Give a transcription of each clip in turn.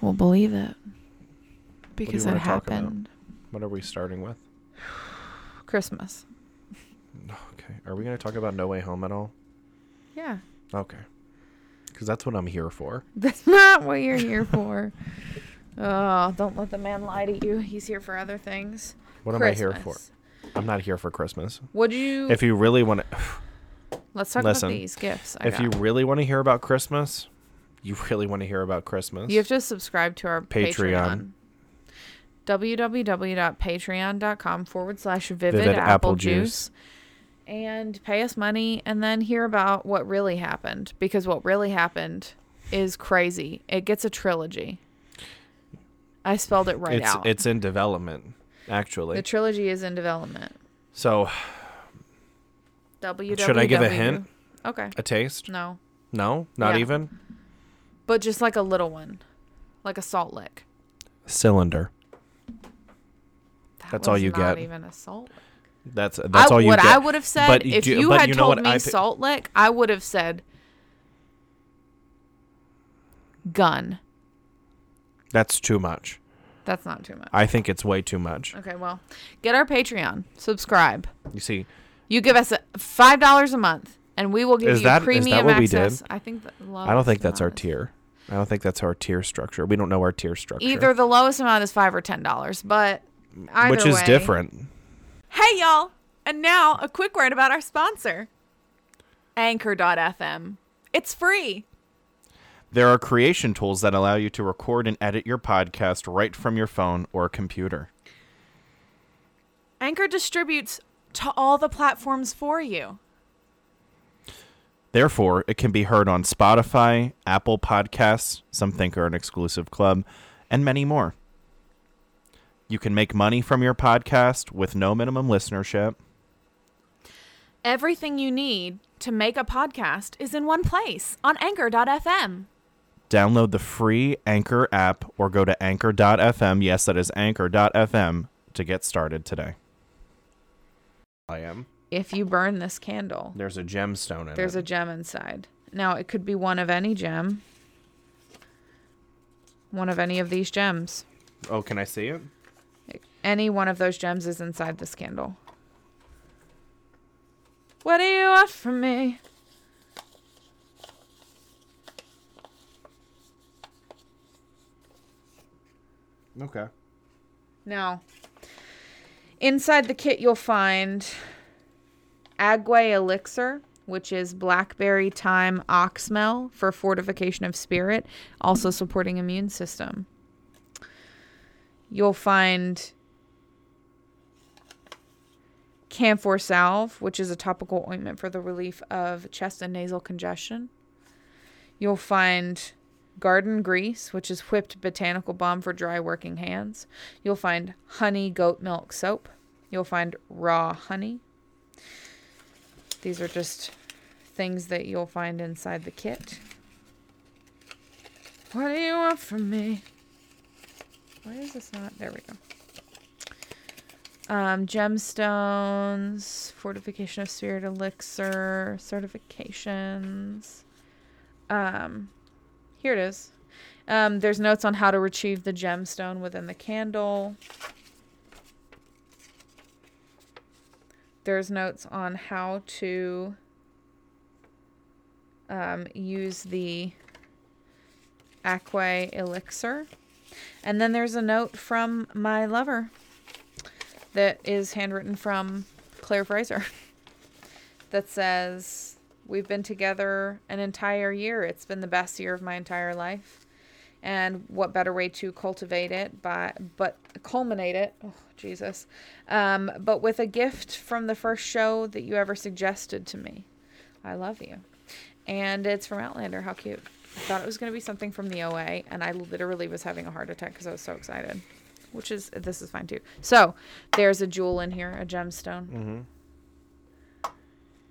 will believe it because it wanna talk about? happened. What are we starting with? Christmas. Okay. Are we going to talk about No Way Home at all? Yeah. Okay. Because that's what I'm here for. That's not what you're here for. Oh, don't let the man lie to you. He's here for other things. What am I here for? I'm not here for Christmas. Would you? If you really want to, let's talk listen, about these gifts. I if got. you really want to hear about Christmas, you really want to hear about Christmas. You have to subscribe to our Patreon. Patreon. www.patreon.com forward slash vivid, Vivid apple, apple juice. And pay us money and then hear about what really happened. Because what really happened is crazy. It gets a trilogy. I spelled it right it's out. it's in development, actually. the trilogy is in development. so. Should I give a hint? Okay. a taste? No. No, not Yeah. even. But just like a little one. Like a salt lick. Cylinder. That That's all you not get. even a salt lick. That's that's I, all you what get. I would have said But if do- you had you know told me salt lick, I would have said gun. That's too much. That's not too much. I think it's way too much. Okay, well, get our Patreon, subscribe. You see, You give us a- five dollars a month, and we will give Is you that premium what we did? access. I think I don't think that's our tier. I don't think that's our tier structure. We don't know our tier structure. Either the lowest amount is five or ten dollars, but either which is way- different. Hey, y'all. And now a quick word about our sponsor Anchor.fm. It's free. There are creation tools that allow you to record and edit your podcast right from your phone or computer. Anchor distributes to all the platforms for you. Therefore, it can be heard on Spotify, Apple Podcasts, some think are an exclusive club, and many more. You can make money from your podcast with no minimum listenership. Everything you need to make a podcast is in one place on Anchor.fm. Download the free Anchor app or go to anchor.fm. Yes, that is anchor.fm to get started today. I am. If you burn this candle, There's a gemstone in there. there's it. a gem inside. Now, it could be one of any gem, one of any of these gems. oh, can I see it? Any one of those gems is inside this candle. What do you want from me? Okay. Now, inside the kit, you'll find Agwe Elixir, which is blackberry thyme oxmel for fortification of spirit, also supporting immune system. You'll find camphor salve, which is a topical ointment for the relief of chest and nasal congestion. You'll find garden grease, which is whipped botanical balm for dry working hands. You'll find honey goat milk soap. You'll find raw honey. These are just things that you'll find inside the kit. What do you want from me? Why is this not? There we go. Um, gemstones, fortification of spirit elixir, certifications. Um, here it is. Um, there's notes on how to retrieve the gemstone within the candle. There's notes on how to um, use the Aqua Elixir. And then there's a note from my lover that is handwritten from Claire Fraser that says, We've been together an entire year. It's been the best year of my entire life. And what better way to cultivate it by, but culminate it, oh, Jesus, um, but with a gift from the first show that you ever suggested to me. I love you. And it's from Outlander. How cute. I thought it was going to be something from the OA, and I literally was having a heart attack because I was so excited. Which is, this is fine too. So, there's a jewel in here, a gemstone. Mm-hmm.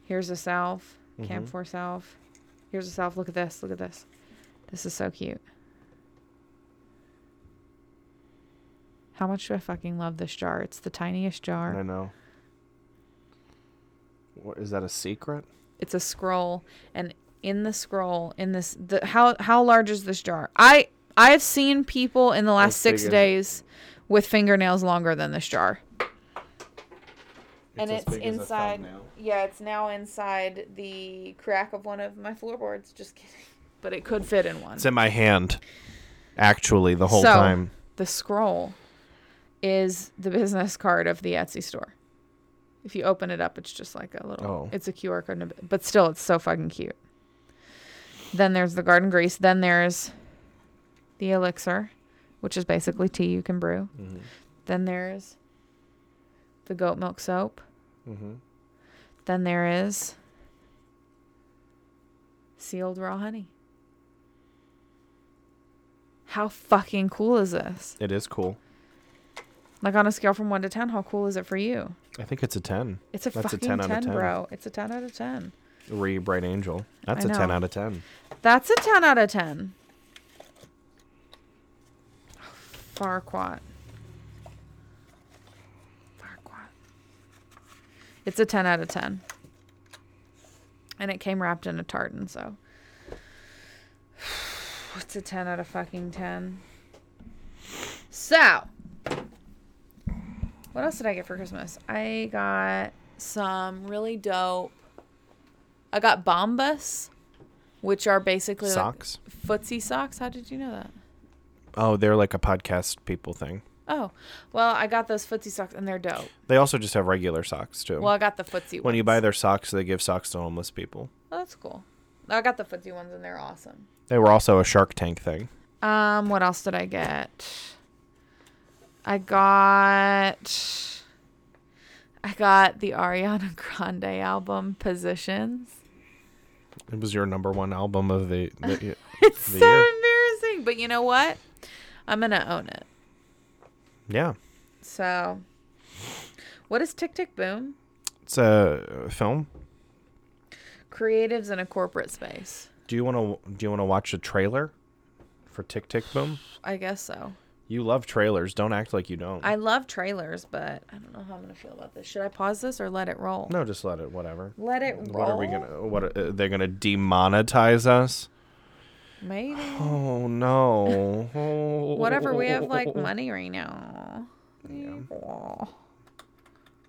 Here's a salve, Mhm. camphor salve. Here's a salve. Look at this. Look at this. This is so cute. How much do I fucking love this jar? It's the tiniest jar. I know. What is that a secret? It's a scroll, and in the scroll, in this, the how how large is this jar? I I've seen people in the last As big six days with fingernails longer than this jar. and it's inside. Yeah, it's now inside the crack of one of my floorboards. Just kidding. But it could fit in one. It's in my hand. Actually, the whole So- time. the scroll is the business card of the Etsy store. If you open it up, it's just like a little. Oh. It's a QR code, but still, it's so fucking cute. Then there's the garden grease. Then there's the elixir, which is basically tea you can brew. Mm-hmm. Then there's the goat milk soap. Mm-hmm. Then there is sealed raw honey. How fucking cool is this? It is cool. Like on a scale from one to ten, how cool is it for you? I think it's a 10. It's a That's a fucking 10 10, out of 10. bro. It's a ten out of ten. Re Bright Angel. That's I a 10 out of 10. That's a ten out of ten. Farquat. Farquat. It's a ten out of ten. And it came wrapped in a tartan, so it's a ten out of fucking ten. So what else did I get for Christmas? I got some really dope. I got Bombas, which are basically Socks? like footsie socks. How did you know that? Oh, they're like a podcast people thing. Oh, well, I got those footsie socks and they're dope. They also just have regular socks too. Well, I got the footsie ones. when you buy their socks, they give socks to homeless people. Oh, that's cool. I got the footsie ones and they're awesome. They were also a Shark Tank thing. Um, what else did I get? I got I got the Ariana Grande album Positions. It was your number one album of the. the It's The so year. embarrassing, but you know what? I'm going to own it. yeah, So, what is Tick Tick Boom? it's a film. Creatives in a corporate space. Do you want to? Do you want to watch a trailer for Tick Tick Boom? I guess so. You love trailers. Don't act like you don't. I love trailers, but I don't know how I'm gonna feel about this. Should I pause this or let it roll? no, just let it. Whatever. Let it roll. What are we gonna? What are, uh, they're gonna demonetize us? Maybe. Oh no. Oh. Whatever. We have like money right now. Yeah. Oh.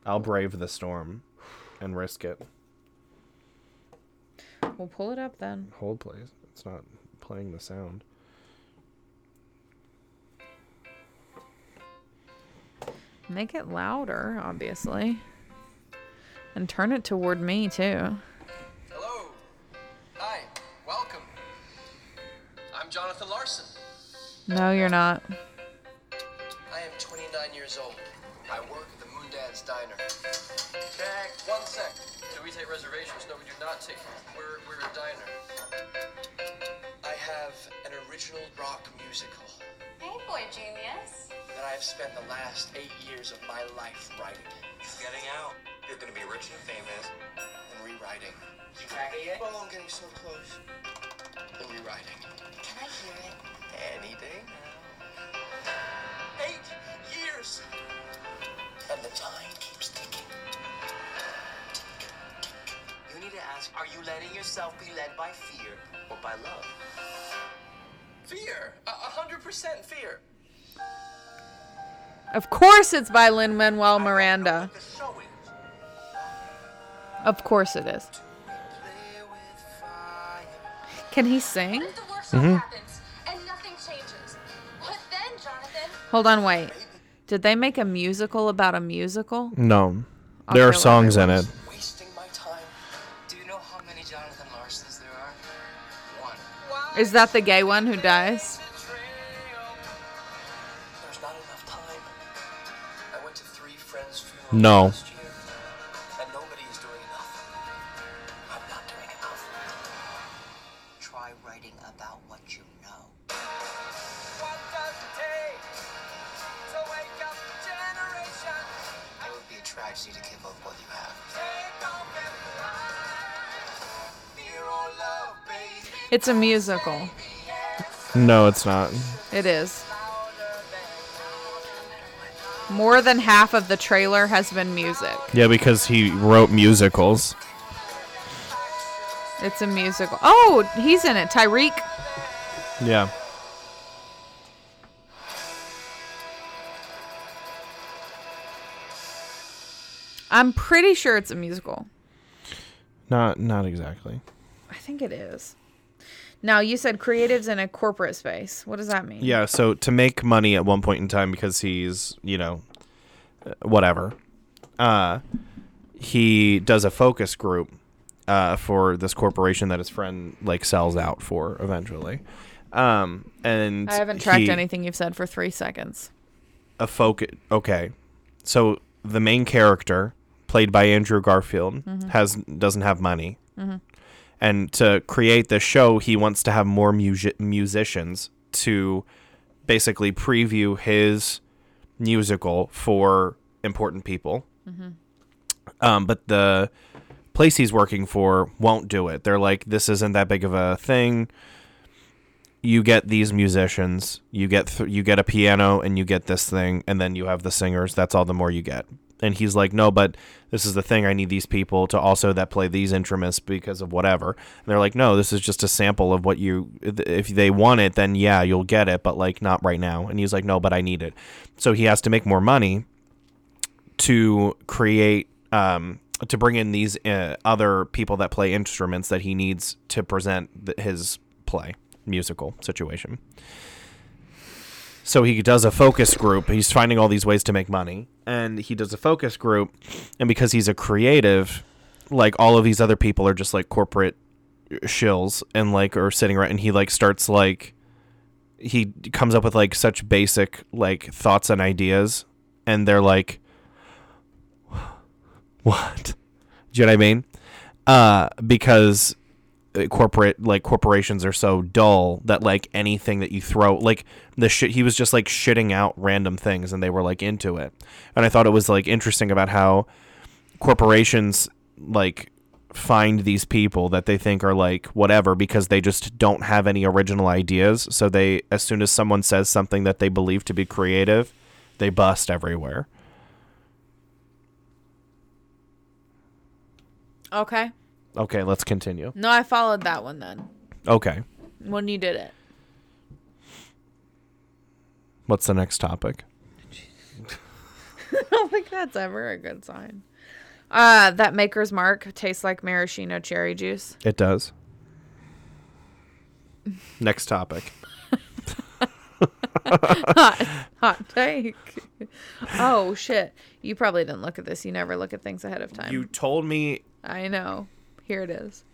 I'll brave the storm, and risk it. We'll pull it up then. Hold, please. It's not playing the sound. Make it louder, obviously. And turn it toward me too. Hello. Hi. Welcome. I'm Jonathan Larson. No, you're not. I am 29 years old. I work at the Moon Moondance Diner. Check. One sec. Do we take reservations? No, we do not take. We're, we're a diner. I have an original rock musical Hey, boy genius. that I've spent the last eight years of my life writing It's getting out. You're gonna be rich and famous. and rewriting. You crack it yet? Oh, I'm getting so close. And rewriting. Can I hear it? Any day now. Eight years! And the time keeps ticking. You need to ask, are you letting yourself be led by fear or by love? Fear! A a hundred percent fear! Of course, it's by Lin Manuel Miranda. The show is. Of course, it is. Play with fire. Can he sing? What if the worst mm-hmm. happens and nothing changes? What then, Jonathan? Hold on, wait. Did they make a musical about a musical? No, there are songs in it. Is that the gay one who dies? There's It's a musical. No, it's not. It is. More than half of the trailer has been music. Yeah, because he wrote musicals. It's a musical. Oh, he's in it. Tyreek. Yeah. I'm pretty sure it's a musical. Not not exactly. I think it is. Now you said creatives in a corporate space. What does that mean? Yeah, so to make money at one point in time because he's, you know, uh, whatever. Uh he does a focus group uh for this corporation that his friend like sells out for eventually. Um and I haven't tracked he- anything you've said for three seconds. a focus okay. So the main character played by Andrew Garfield has doesn't have money. And to create this show, he wants to have more music musicians to basically preview his musical for important people. Um, but the place he's working for won't do it. They're like, this isn't that big of a thing. You get these musicians, you get th- you get a piano, and you get this thing, and then you have the singers. That's all the more you get. And he's like, no, but this is the thing. I need these people to also that play these instruments because of whatever. And they're like, no, this is just a sample of what you. If they want it, then yeah, you'll get it, but like not right now. And he's like, no, but I need it. So he has to make more money to create um, to bring in these uh, other people that play instruments that he needs to present th- his play musical situation. So he does a focus group. He's finding all these ways to make money, and he does a focus group. And because he's a creative, like all of these other people are just like corporate shills and like are sitting right. and he like starts like he comes up with like such basic like thoughts and ideas, and they're like what? Do you know what I mean? Uh, because Uh, corporate like corporations are so dull that like anything that you throw like the shit he was just like shitting out random things and they were like into it. And i thought it was like interesting about how corporations like find these people that they think are like whatever because they just don't have any original ideas. So they as soon as someone says something that they believe to be creative they bust everywhere. Okay. Okay let's continue No, I followed that one then. okay When you did it. what's the next topic I don't think that's ever a good sign. Uh, that Maker's Mark tastes like maraschino cherry juice. It does. Next topic. hot, hot take. oh shit! You probably didn't look at this. You never look at things ahead of time. You told me I know. Here it is.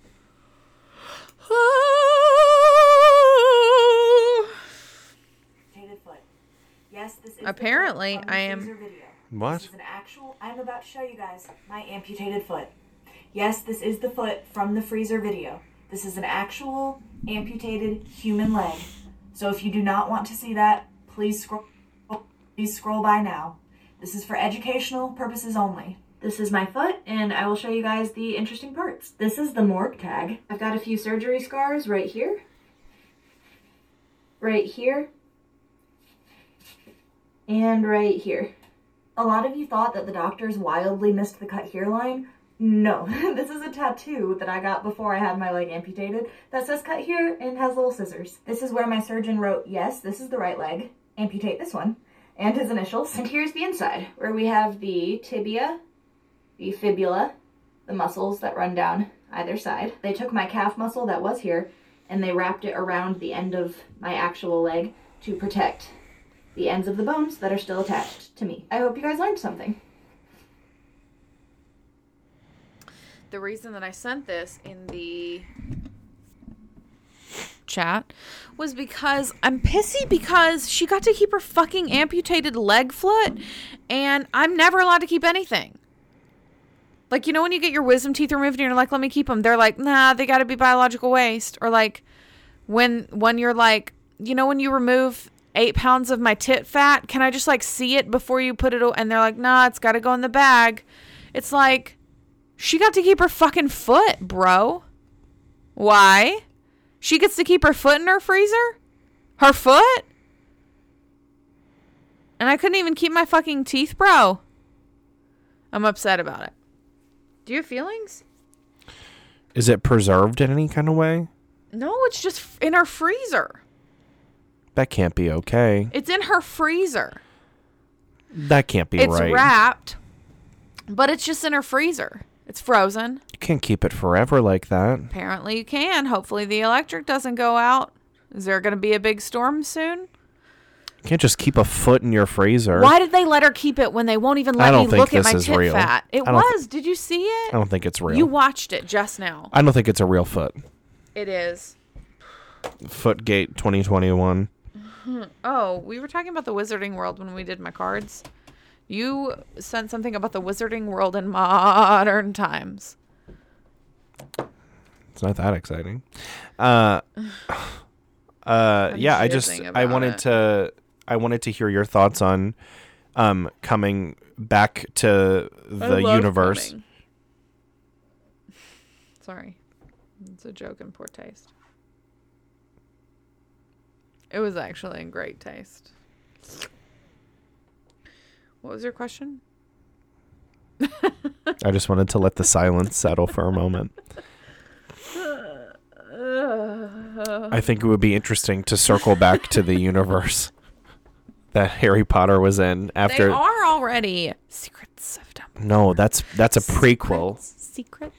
Yes, this is Apparently, the I am- video. What? This is an actual. I'm about to show you guys my amputated foot. Yes, this is the foot from the freezer video. This is an actual amputated human leg. So if you do not want to see that, please scroll. Please scroll by now. This is for educational purposes only. This is my foot, and I will show you guys the interesting parts. This is the morgue tag. I've got a few surgery scars right here, right here, and right here. A lot of you thought that the doctors wildly missed the cut here line. No, this is a tattoo that I got before I had my leg amputated that says cut here and has little scissors. This is where my surgeon wrote, yes, this is the right leg, amputate this one, and his initials. And here's the inside, where we have the tibia, the fibula, the muscles that run down either side. They took my calf muscle that was here and they wrapped it around the end of my actual leg to protect the ends of the bones that are still attached to me. I hope you guys learned something. the reason that I sent this in the chat was because I'm pissy because she got to keep her fucking amputated leg foot and I'm never allowed to keep anything. Like you know when you get your wisdom teeth removed and you're like let me keep them they're like nah they got to be biological waste or like when when you're like you know when you remove 8 pounds of my tit fat can I just like see it before you put it o-? and they're like nah it's got to go in the bag. It's like she got to keep her fucking foot, bro. Why? She gets to keep her foot in her freezer? Her foot? And I couldn't even keep my fucking teeth, bro. I'm upset about it. Do you have feelings? Is it preserved in any kind of way? No, it's just in her freezer. That can't be okay. It's in her freezer. That can't be it's right. wrapped But it's just in her freezer. It's frozen. You can't keep it forever like that. Apparently you can. Hopefully the electric doesn't go out. Is there going to be a big storm soon? You can't just keep a foot in your freezer. Why did they let her keep it when they won't even let me look at my tit real. fat? It don't th- was. Did you see it? I don't think it's real. You watched it just now. I don't think it's a real foot. It is. Footgate 2021. Oh, we were talking about the Wizarding World when we did my cards. You sent something about the Wizarding World in modern times. It's not that exciting. Uh, uh, yeah, I just I wanted it. to I wanted to hear your thoughts on um coming back to the universe. Sorry. It's a joke in poor taste. It was actually in great taste. What was your question? I just wanted to let the silence settle for a moment. I think it would be interesting to circle back to the universe that Harry Potter was in after they are already secrets of Dumbledore. No, that's that's a prequel. Secret.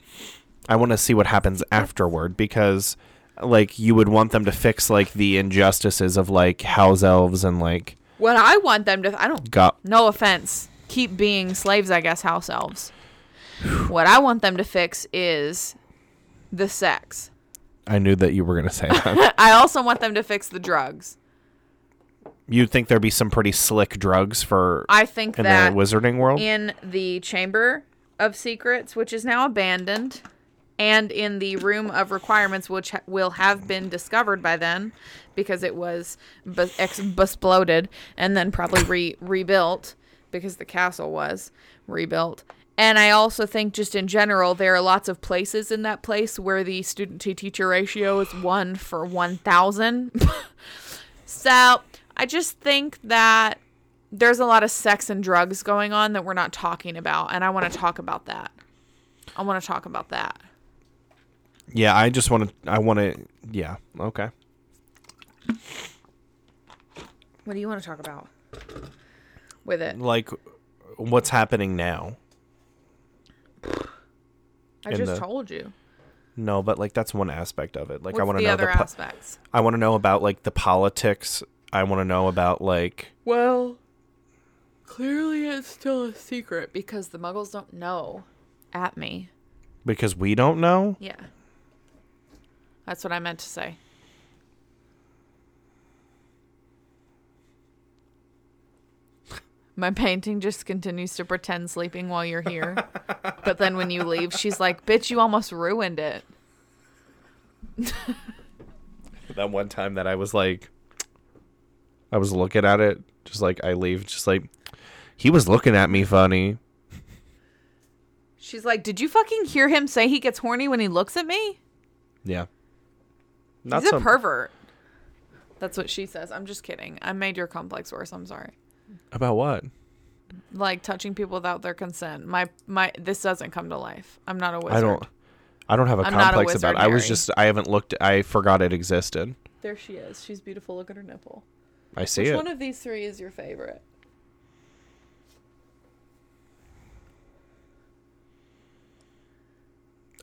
I want to see what happens afterward because like you would want them to fix like the injustices of like house elves and like What I want them to I don't got no offense, keep being slaves, I guess, house elves. what I want them to fix is the sex. I knew that you were going to say that. I also want them to fix the drugs. You'd think there'd be some pretty slick drugs for I think in that the wizarding world. in the Chamber of Secrets, which is now abandoned, and in the Room of Requirements, which ha- will have been discovered by then because it was ex- exploded and then probably re- rebuilt because the castle was rebuilt. And I also think, just in general, there are lots of places in that place where the student to teacher ratio is one for 1,000. so I just think that there's a lot of sex and drugs going on that we're not talking about and i want to talk about that i want to talk about that yeah, I just want to I want to yeah, okay. what do you want to talk about with it Like what's happening now? i in just the- told you No, but like that's one aspect of it. Like what's I want to the know other the po- aspects I want to know about like the politics. I want to know about like well clearly it's still a secret because the muggles don't know at me because we don't know. yeah that's what i meant to say My painting just continues to pretend sleeping while you're here. but then when you leave, she's like, Bitch, you almost ruined it. That one time that I was like, I was looking at it, just like I leave, just like he was looking at me funny. She's like, Did you fucking hear him say he gets horny when he looks at me? Yeah, not He's a pervert. That's what she says. I'm just kidding. I made your complex worse. I'm sorry. about what? Like touching people without their consent. My my this doesn't come to life. I'm not a wizard. I don't. I don't have a I'm not a complex about. it. I was wizard, just. I haven't looked. I forgot it existed. There she is. She's beautiful. Look at her nipple. I see Which it. one of these three is your favorite?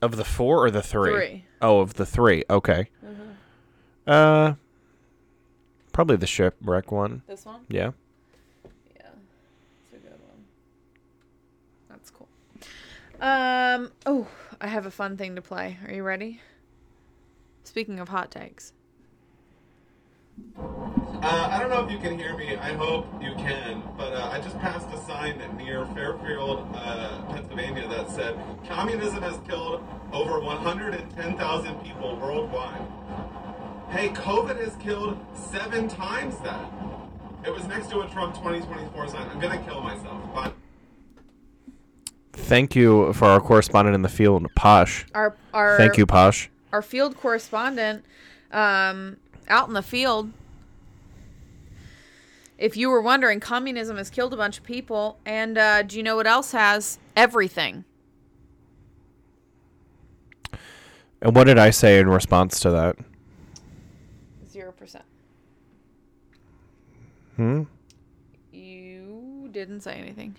Of the four or the three? Three. Oh, of the three. Okay. Uh, probably the shipwreck one. This one? Yeah. Yeah. It's a good one. That's cool. Um oh, I have a fun thing to play. Are you ready? Speaking of hot takes. Uh, I don't know if you can hear me. I hope you can. But uh, I just passed a sign near Fairfield, uh, Pennsylvania that said communism has killed over 110,000 people worldwide. Hey, COVID has killed seven times that. It was next to a Trump 2024 sign. I'm gonna kill myself. Bye. Thank you for our correspondent in the field, Posh. Our our Thank you, Posh. our field correspondent um, out in the field. If you were wondering, communism has killed a bunch of people, and uh, do you know what else has? Everything. And what did I say in response to that? Zero percent. Hmm. You didn't say anything.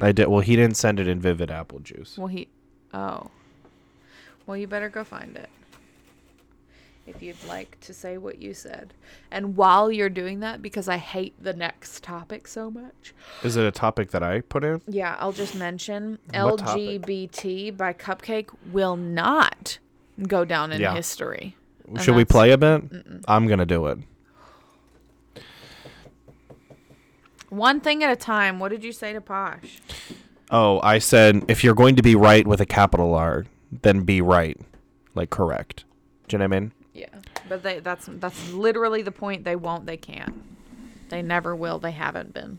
I did. Well, he didn't send it in vivid apple juice. Well, he. Oh. Well, you better go find it. If you'd like to say what you said. And while you're doing that, because I hate the next topic so much, Is it a topic that I put in? yeah, I'll just mention What topic? LGBT by CupcakKe will not go down in Yeah. history. And Should we play a bit? I'm gonna do it. One thing at a time. What did you say to Posh? Oh, I said if you're going to be right with a capital R, then be right, like correct. Do you know what I mean? But they that's that's literally the point. They won't. They can't. They never will. They haven't been.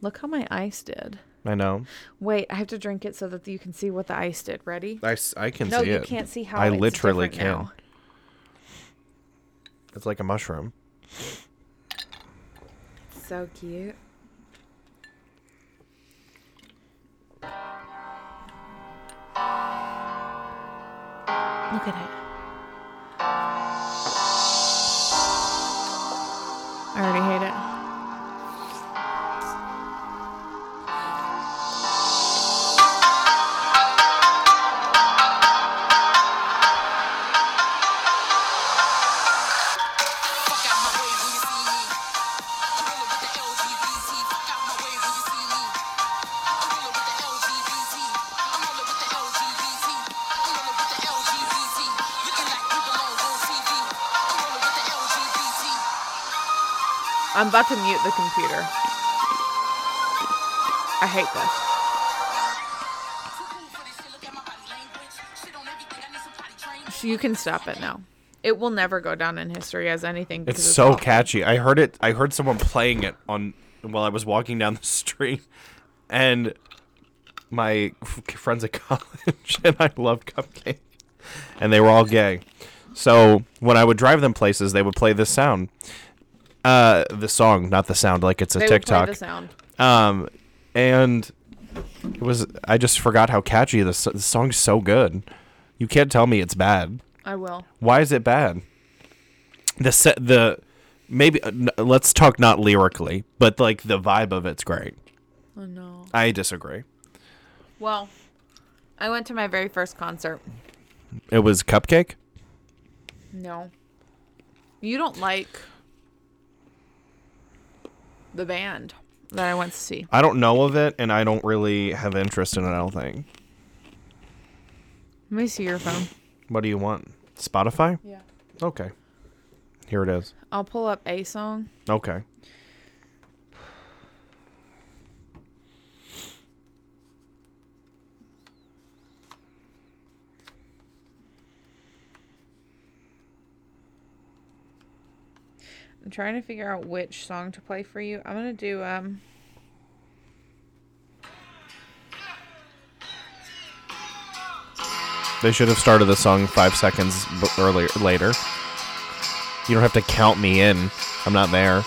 Look how my ice did. I know. Wait, I have to drink it so that you can see what the ice did. Ready? I, I can no, see you can't see how I literally can. now. It's like a mushroom. So cute. Look at it. I already hate it. I'm about to mute the computer. I hate this. You can stop it now. It will never go down in history as anything. It's because so awful. catchy. I heard it. I heard someone playing it on while I was walking down the street, and my friends at college and I love CupcakKe, and they were all gay. So when I would drive them places, they would play this sound, uh, the song, not the sound, like it's a They TikTok. the sound. Um, and it was I just forgot how catchy this the song's so good. You can't tell me it's bad. I will. Why is it bad? The set the maybe uh, let's talk not lyrically, but like the vibe of it's great. Oh no. I disagree. Well, I went to my very first concert. It was CupcakKe. No. You don't like the band that I went to see. I don't know of it, and I don't really have interest in it. I don't think. Let me see your phone. What do you want? Spotify? Yeah. Okay. Here it is. I'll pull up a song. Okay. I'm trying to figure out which song to play for you. I'm gonna do um. They should have started the song five seconds earlier. Later. You don't have to count me in. I'm not there.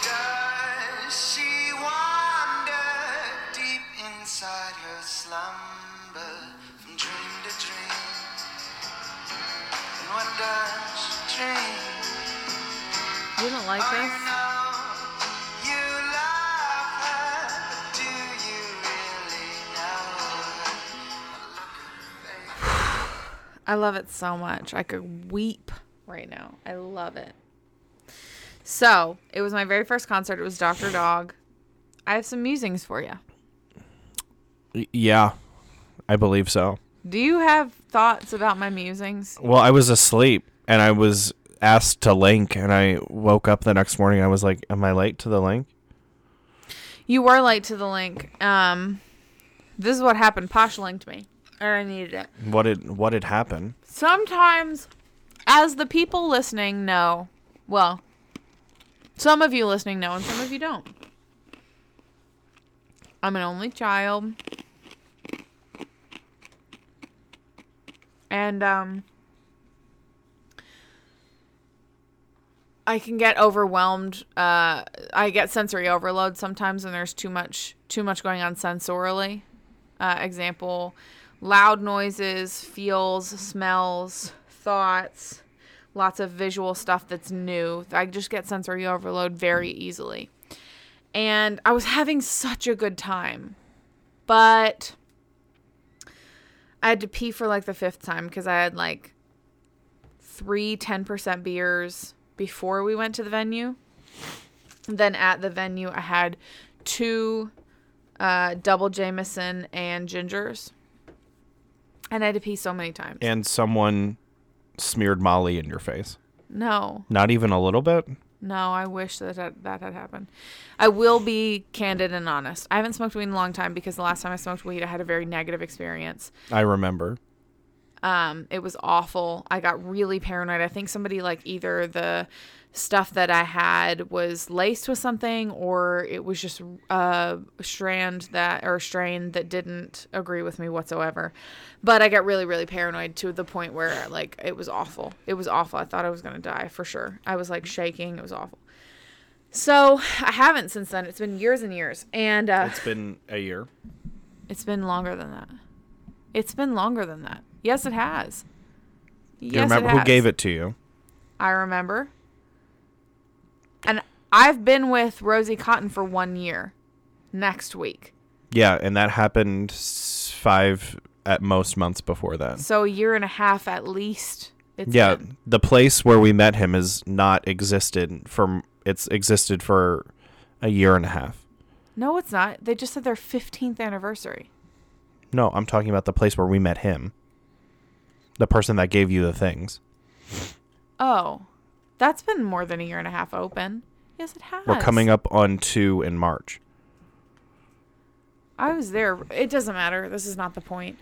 Love it so much. I could weep right now. I love it. So it was my very first concert. It was Doctor Dog. I have some musings for you. Yeah, I believe so. Do you have thoughts about my musings? Well, I was asleep and I was asked to link, and I woke up the next morning. I was like, "Am I late to the link?" You were late to the link. Um, this is what happened. Posh linked me, or I needed it. What did What had happened? Sometimes, as the people listening know, well, some of you listening know, and some of you don't. I'm an only child, and um, I can get overwhelmed. Uh, I get sensory overload sometimes, and there's too much too much going on sensorily. Uh, example: loud noises, feels, smells, thoughts, lots of visual stuff that's new. I just get sensory overload very easily. And I was having such a good time. But I had to pee for like the fifth time because I had like three 10% beers before we went to the venue. Then at the venue, I had two uh, double Jameson and gingers. And I had to pee so many times. And someone smeared Molly in your face. no, Not even a little bit. no, I wish that that, that had happened. I will be candid and honest. I haven't smoked weed in a long time because the last time I smoked weed, I had a very negative experience. I remember. Um, it was awful. I got really paranoid. I think somebody like either the stuff that I had was laced with something or it was just a strand that or a strain that didn't agree with me whatsoever. But I got really, really paranoid to the point where like it was awful. It was awful. I thought I was gonna die for sure. I was like shaking. It was awful. So I haven't since then. It's been years and years, and uh, It's been a year. it's been longer than that. It's been longer than that. Yes, it has. Do you remember who gave it to you? I remember. And I've been with Rosie Cotton for one year. Next week, Yeah, and that happened five at most months before that. so a year and a half at least. It's yeah, been. the place where we met him has not existed for it's existed for a year and a half. No, it's not. They just said their 15th anniversary. No, I'm talking about the place where we met him. The person that gave you the things. Oh, that's been more than a year and a half open. Yes, it has. We're coming up on two in March. I was there. It doesn't matter. This is not the point.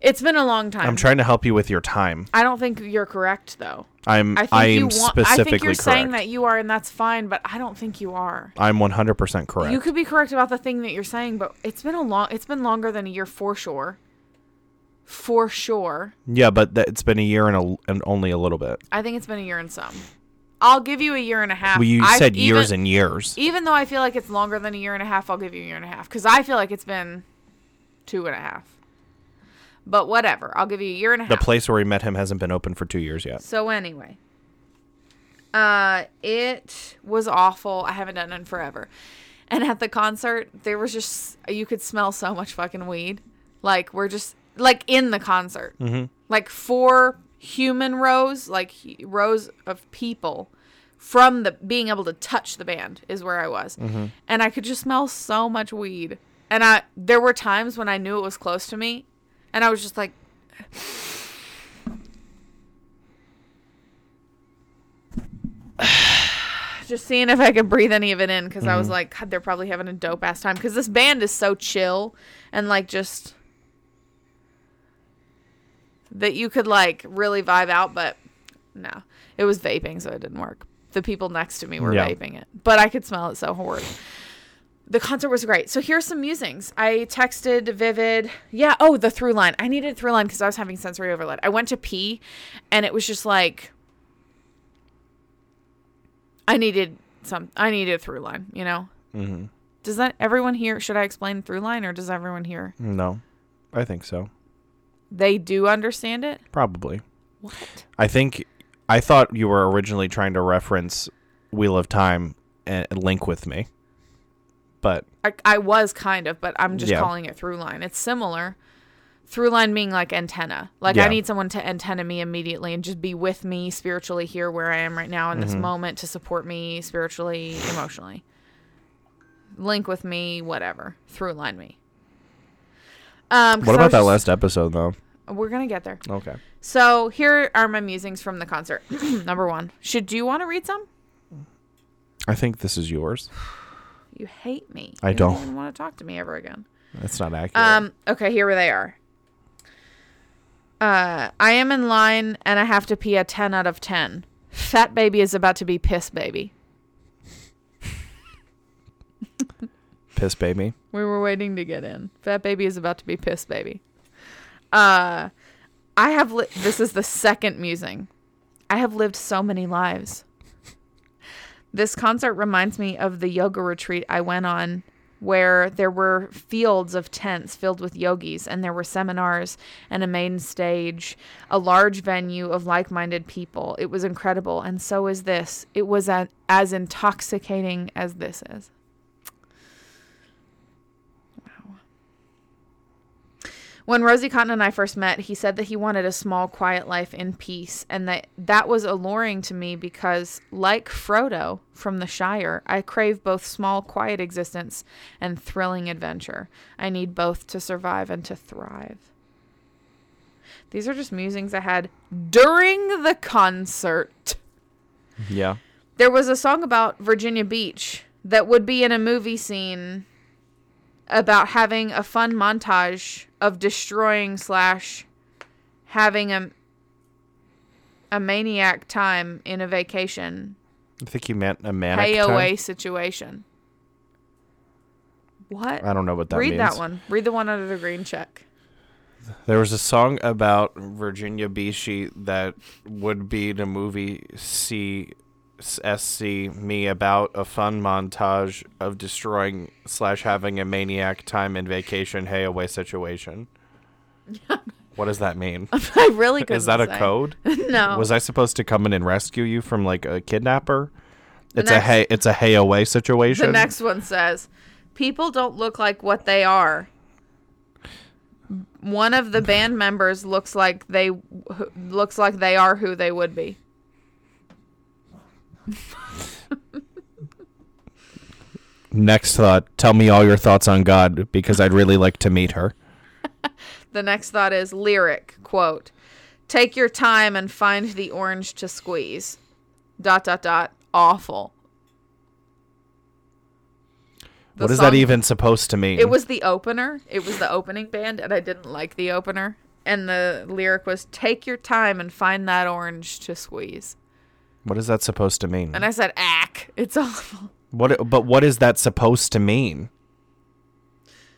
It's been a long time. I'm trying to help you with your time. I don't think you're correct though. I'm I think I you want. specifically I think you're correct. saying that you are, and that's fine. But I don't think you are. I'm 100% correct. You could be correct about the thing that you're saying, but it's been a long. It's been longer than a year for sure. For sure, yeah, but that, it's been a year and, a, and only a little bit. I think it's been a year and some. I'll give you a year and a half. Well, you I- said years even- and years. Even though I feel like it's longer than a year and a half, I'll give you a year and a half because I feel like it's been two and a half. But whatever, I'll give you a year and a half. The place where we met him hasn't been open for two years yet. So anyway, uh, it was awful. I haven't done it in forever. And at the concert, there was just you could smell so much fucking weed. Like we're just like in the concert, mm-hmm. like four human rows, like rows of people from the being able to touch the band is where I was, and I could just smell so much weed. And I there were times when I knew it was close to me, and I was just like, just seeing if I could breathe any of it in because I was like, God, they're probably having a dope ass time. Because this band is so chill and like just that you could like really vibe out, but no, it was vaping, so it didn't work. The people next to me were Yeah. vaping it, but I could smell it so horrid. The concert was great. So here's some musings. I texted Vivid. Yeah. Oh, the through line. I needed a through line because I was having sensory overload. I went to pee, and it was just like I needed some. I needed a through line. You know. Mm-hmm. Does that everyone here? Should I explain through line, or does everyone here? No, I think so. They do understand it. Probably. What? I think I thought you were originally trying to reference Wheel of Time and link with me, but I, I was kind of, but I'm just Yeah. calling it through line. It's similar. Through line being like antenna. Like Yeah. I need someone to antenna me immediately and just be with me spiritually here where I am right now in Mm-hmm. this moment to support me spiritually, emotionally. Link with me, whatever. Through line me. Um, what about that just- last episode though? We're gonna get there. Okay. So here are my musings from the concert. Number one. Should you want to read some? I think this is yours. You hate me. I You don't. even want to talk to me ever again. That's not accurate. Um, okay, here they are. Uh, I am in line and I have to pee a 10 out of 10. Fat baby is about to be piss baby. Piss baby. We were waiting to get in. Fat baby is about to be piss baby. Uh, I have li- this is the second musing. I have lived so many lives. This concert reminds me of the yoga retreat I went on where there were fields of tents filled with yogis and there were seminars and a main stage, a large venue of like-minded people. It was incredible and so is this. It was a- as intoxicating as this is. When Rosie Cotton and I first met, he said that he wanted a small, quiet life in peace, and that that was alluring to me because, like Frodo from the Shire, I crave both small, quiet existence and thrilling adventure. I need both to survive and to thrive. These are just musings I had during the concert. Yeah. There was a song about Virginia Beach that would be in a movie scene about having a fun montage of destroying slash having a a maniac time in a vacation I think you meant a manic pay time. situation. What? I don't know what that means Read means. that one. Read the one under the green check. There was a song about Virginia Beachy that would be the movie C SC me about a fun montage of destroying slash having a maniac time in vacation hay away situation. what does that mean? I really couldn't Is that a code? no. Was I supposed to come in and rescue you from like a kidnapper? It's next- a hay it's a hay away situation. The next one says, "People don't look like what they are." One of the band members looks like they looks like they are who they would be. Next thought, tell me all your thoughts on God because I'd really like to meet her. The next thought is lyric quote: "Take your time and find the orange to squeeze." Dot dot dot. Awful. The what is that even supposed to mean? It was the opener. It was the opening band, and I didn't like the opener. And the lyric was "Take your time and find that orange to squeeze." What is that supposed to mean? And I said, "Ack, it's awful." What? But what is that supposed to mean?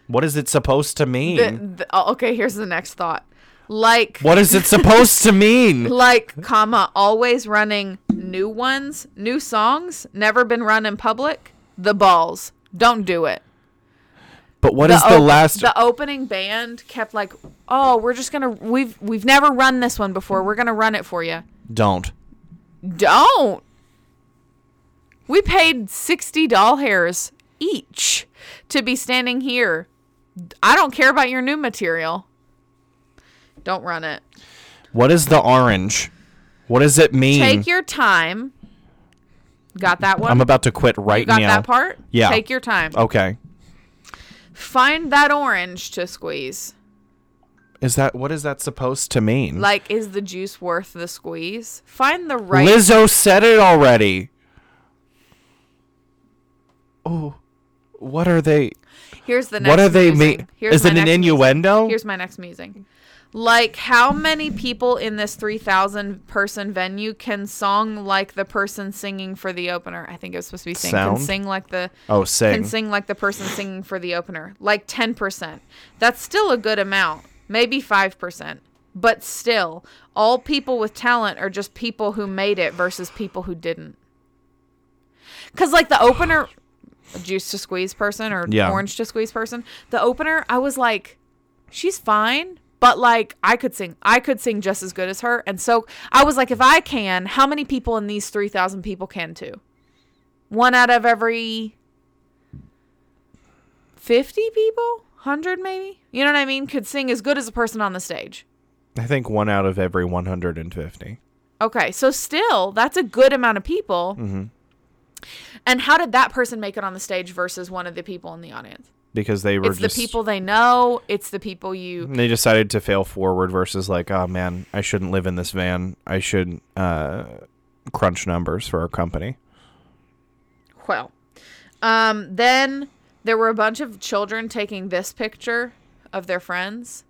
What is it supposed to mean? The- the- oh, okay, here's the next thought. Like, what is it supposed to mean? like, comma, always running new ones, new songs, never been run in public. The balls, don't do it. But what is the op- last? The opening band kept like, "Oh, we're just gonna we've we've never run this one before. We're gonna run it for you." Don't. Don't. We paid 60 doll hairs each to be standing here. I don't care about your new material. Don't run it. What is the orange? What does it mean? Take your time. Got that one? I'm about to quit right now. you got now. that part? Yeah. Take your time. Okay. Find that orange to squeeze. Is that what is that supposed to mean? Like, is the juice worth the squeeze? Find the right. Lizzo said it already. Oh, what are they? Here's the next. What are they musing. mean? Here's Is it an musing. innuendo? Here's my next musing. Like, how many people in this 3,000 person venue can song like the person singing for the opener? I think it was supposed to be sing. Sound? Can sing like the Oh, sing. can sing like the person singing for the opener. Like 10%. That's still a good amount. Maybe 5%. But still, all people with talent are just people who made it versus people who didn't. Cuz like the opener juice to squeeze person or Yeah. orange to squeeze person, the opener I was like she's fine, but like I could sing. I could sing just as good as her. And so I was like if I can, how many people in these 3,000 people can too? One out of every 50 people? 100 maybe? You know what I mean? Could sing as good as a person on the stage. I think one out of every 150. Okay, so still, that's a good amount of people. Mm-hmm. And how did that person make it on the stage versus one of the people in the audience? Because they were It's just the people they know. It's the people you. they decided to fail forward versus like, oh man, I shouldn't live in this van. I should uh, crunch numbers for our company. Well, um, then there were a bunch of children taking this picture of their friends,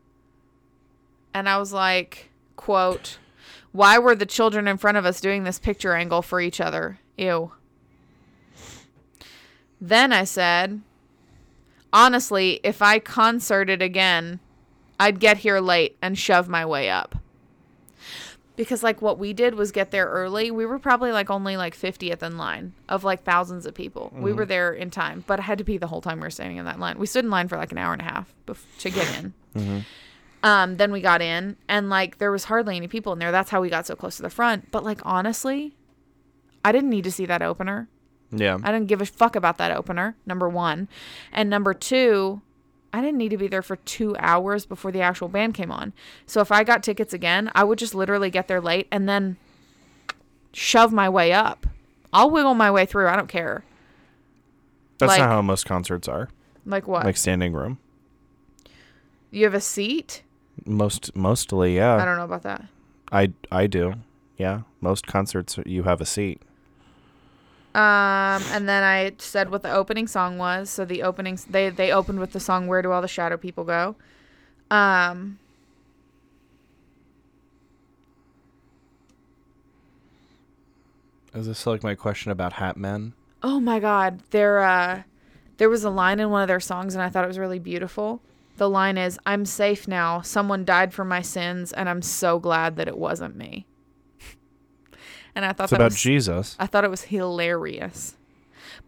and I was like, "quote Why were the children in front of us doing this picture angle for each other? Ew." Then I said, "Honestly, if I concerted again, I'd get here late and shove my way up." Because like what we did was get there early. We were probably like only like 50th in line of like thousands of people. We were there in time, but I had to pee the whole time we were standing in that line. We stood in line for like an hour and a half bef- to get in. Um, then we got in and like there was hardly any people in there. That's how we got so close to the front. But like honestly, I didn't need to see that opener. Yeah. I didn't give a fuck about that opener. Number one, and number two, I didn't need to be there for two hours before the actual band came on. So if I got tickets again, I would just literally get there late and then shove my way up. I'll wiggle my way through. I don't care. That's Like- not how most concerts are. Like what? Like standing room. you have a seat? Most mostly, yeah. I don't know about that. I I do. Yeah. Most concerts you have a seat. Um, and then I said what the opening song was. So the opening they they opened with the song "Where Do All the Shadow People Go." Um, Is this like my question about Hat Men? oh my God, there uh, there was a line in one of their songs, and I thought it was really beautiful. The line is, "I'm safe now. Someone died for my sins, and I'm so glad that it wasn't me." And I thought It's that about was, Jesus. I thought it was hilarious.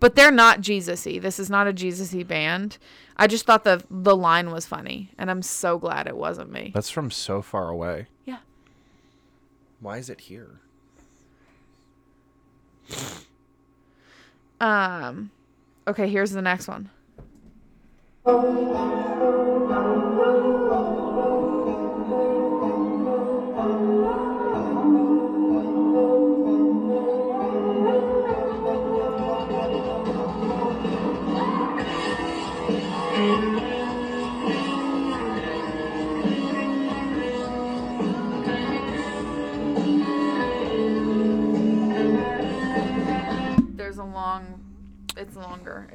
But they're not Jesus-y. This is not a Jesus-y band. I just thought the the line was funny, and I'm so glad it wasn't me. That's from so far away. Yeah. Why is it here? Um okay, here's the next one.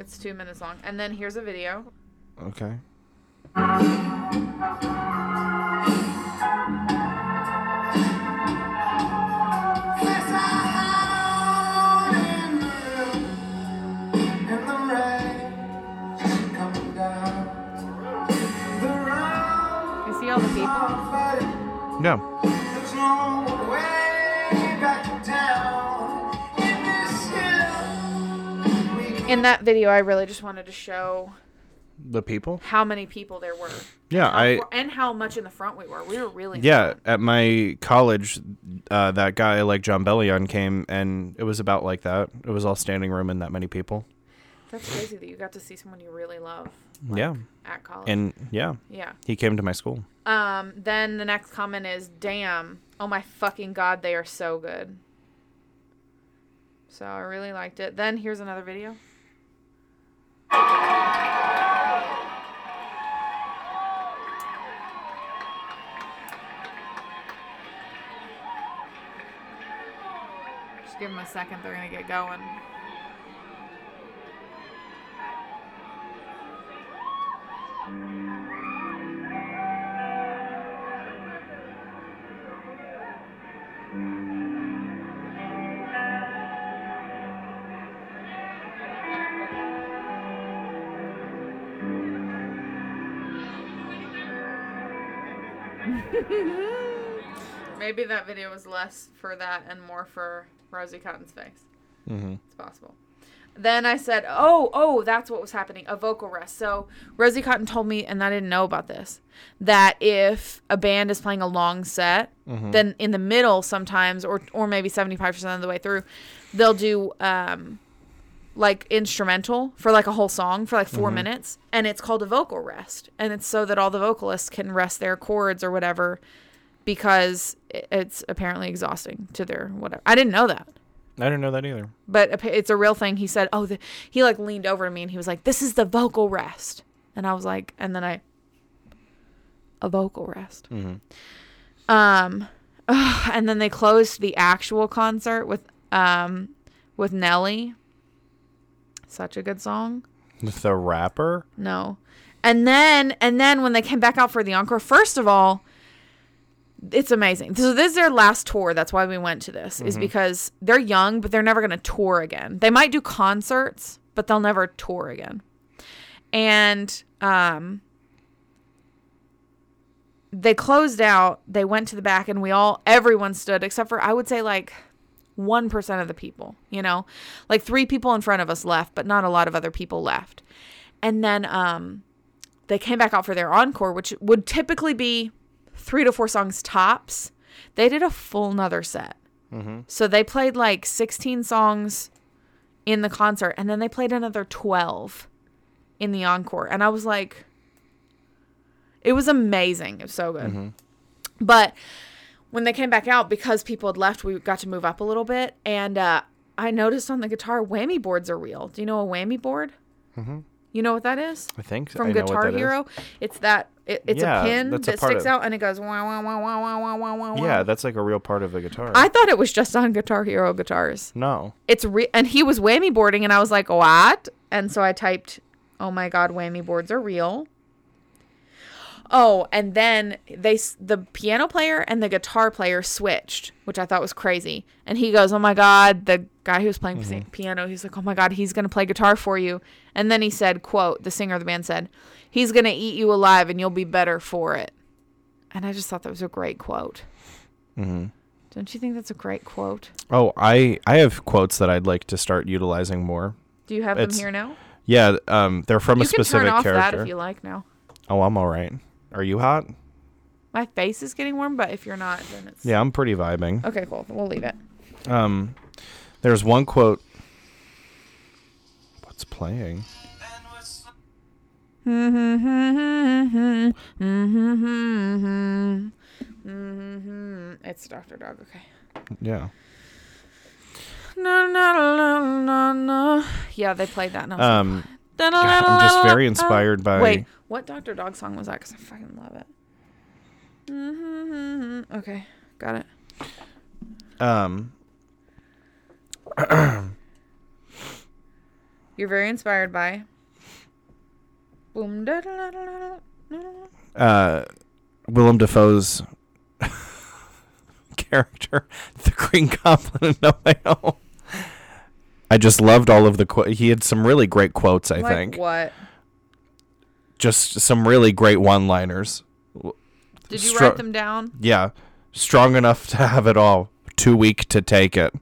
It's 2 minutes long. And then here's a video. Okay. In that video, I really just wanted to show The people? how many people there were. Yeah, How I and how much in the front we were. We were really yeah, at my college uh, that guy like Jon Bellion came and it was about like that. It was all standing room and that many people. That's crazy that you got to see someone you really love yeah. at college. And yeah, yeah. he came to my school. Um. Then the next comment is, "Damn! Oh my fucking god, they are so good." So I really liked it. Then here's another video. Just give them a second. They're gonna get going. Maybe that video was less for that and more for Rosie Cotton's face. Mm-hmm. It's possible. Then I said, "Oh, oh, that's what was happening. A vocal rest." So Rosie Cotton told me, and I didn't know about this, that if a band is playing a long set, then in the middle sometimes, or or maybe seventy five percent of the way through, they'll do um, like instrumental for like a whole song for like 4 minutes, and it's called a vocal rest, and it's so that all the vocalists can rest their chords or whatever, because it's apparently exhausting to their whatever. I didn't know that I didn't know that either. but it's a real thing. He said, "Oh, the, he like leaned over to me and he was like, "This is the vocal rest," and I was like, and then I, a vocal rest. Um, and then they closed the actual concert with um with Nelly. Such a good song. The rapper? No, and then and then when they came back out for the encore, first of all. It's amazing. So this is their last tour. That's why we went to this. Is because they're young, but they're never going to tour again. They might do concerts, but they'll never tour again. And um they closed out, they went to the back and we all everyone stood except for I would say like 1% of the people, you know? Like 3 people in front of us left, but not a lot of other people left. And then um they came back out for their encore, which would typically be 3 to 4 songs tops. They did a full nother set. So they played like 16 songs in the concert and then they played another 12 in the encore. And I was like, It was amazing. It was so good. Mm-hmm. But when they came back out, because people had left, we got to move up a little bit, and uh, I noticed on the guitar whammy boards are real. Do you know a whammy board? Mm-hmm. You know what that is? I think From I know what Guitar that is. Hero, it's that it, it's Yeah, a pin that's a that sticks of- out and it goes wah wah wah wah wah wah wah wah. wah. Yeah, that's like a real part of the guitar. I thought it was just on Guitar Hero guitars. no. It's re- and he was whammy boarding, and I was like, what? And so I typed, oh my god, whammy boards are real. Oh, and then they the piano player and the guitar player switched, which I thought was crazy. And he goes, "Oh my god, the guy who was playing Mm-hmm. piano, he's like, "Oh my god, he's going to play guitar for you." And then he said, quote, the singer of the band said, "He's going to eat you alive and you'll be better for it." And I just thought that was a great quote. Mm-hmm. Don't you think that's a great quote? Oh, I I have quotes that I'd like to start utilizing more. Do you have It's them here now? Yeah, um, they're from You a can turn specific off character. that if you like now. oh, I'm all right. Are you hot? My face is getting warm, but if you're not, then it's Yeah, I'm pretty vibing. Okay, cool. We'll leave it. Um, there's one quote. What's playing? It's Doctor Dog. Okay. Yeah. No, no, no, no, no. Yeah, they played that. And I was Um, like, God, I'm just very inspired by. Wait, what Doctor Dog song was that? Because I fucking love it. Okay, got it. Um, You're very inspired by. Boom da da da. uh, Willem Dafoe's character, the Green Goblin in No Way Home. I just loved all of the. Qu- he had some really great quotes. I Like think what? Just some really great one-liners. Did you write them down? Yeah, strong enough to have it all, too weak to take it.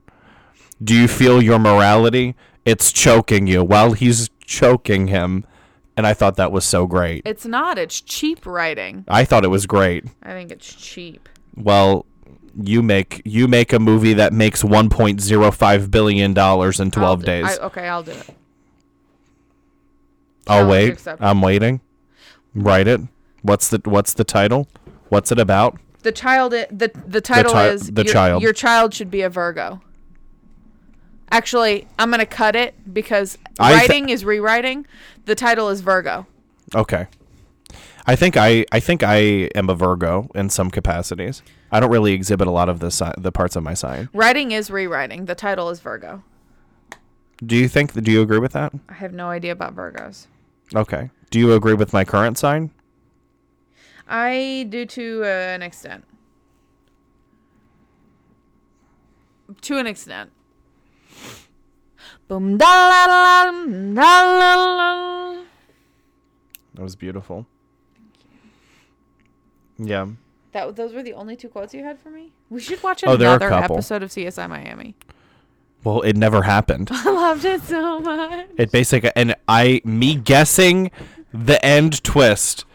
Do you feel your morality? It's choking you while he's choking him. And I thought that was so great. It's not. It's cheap writing. I thought it was great. I think it's cheap. Well, you make you make a movie that makes 1.05 billion dollars in 12 I'll do- days. I, okay, I'll do it. I'll challenge wait. accepted. I'm waiting. Write it. What's the what's the title? What's it about? The child. i- the The title chi- is the your, child. Your child should be a Virgo. Actually, I'm gonna cut it because I th- writing is rewriting. The title is Virgo. Okay. I think I I think I am a Virgo in some capacities. I don't really exhibit a lot of the si- the parts of my sign. Writing is rewriting. The title is Virgo. Do you think do you agree with that? I have no idea about Virgos. Okay. Do you agree with my current sign? I do to uh, an extent. To an extent. Boom da la la la la la. That was beautiful. Yeah. That those were the only two quotes you had for me. We should watch Oh, there are a another couple. episode of CSI Miami. Well, it never happened. I loved it so much. It basically and I me guessing the end twist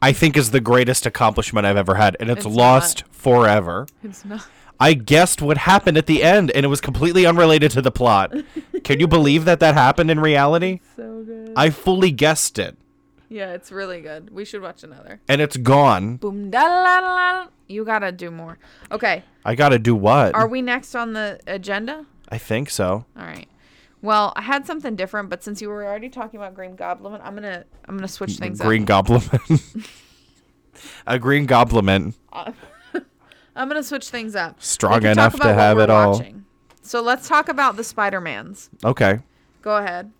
I think is the greatest accomplishment I've ever had and it's, It's lost forever. It's not. I guessed what happened at the end and it was completely unrelated to the plot. Can you believe that that happened in reality? So good. I fully guessed it Yeah, it's really good. We should watch another. and it's gone. Boom da la la. la. You gotta do more. Okay. I got to do what? Are we next on the agenda? I think so. All right. Well, I had something different, but since you were already talking about Green Goblin, I'm gonna I'm gonna switch things up. green up. goblin. a green goblin. I'm gonna switch things up. Strong enough to have it all. watching. So let's talk about the Spider-Mans. Okay. Go ahead.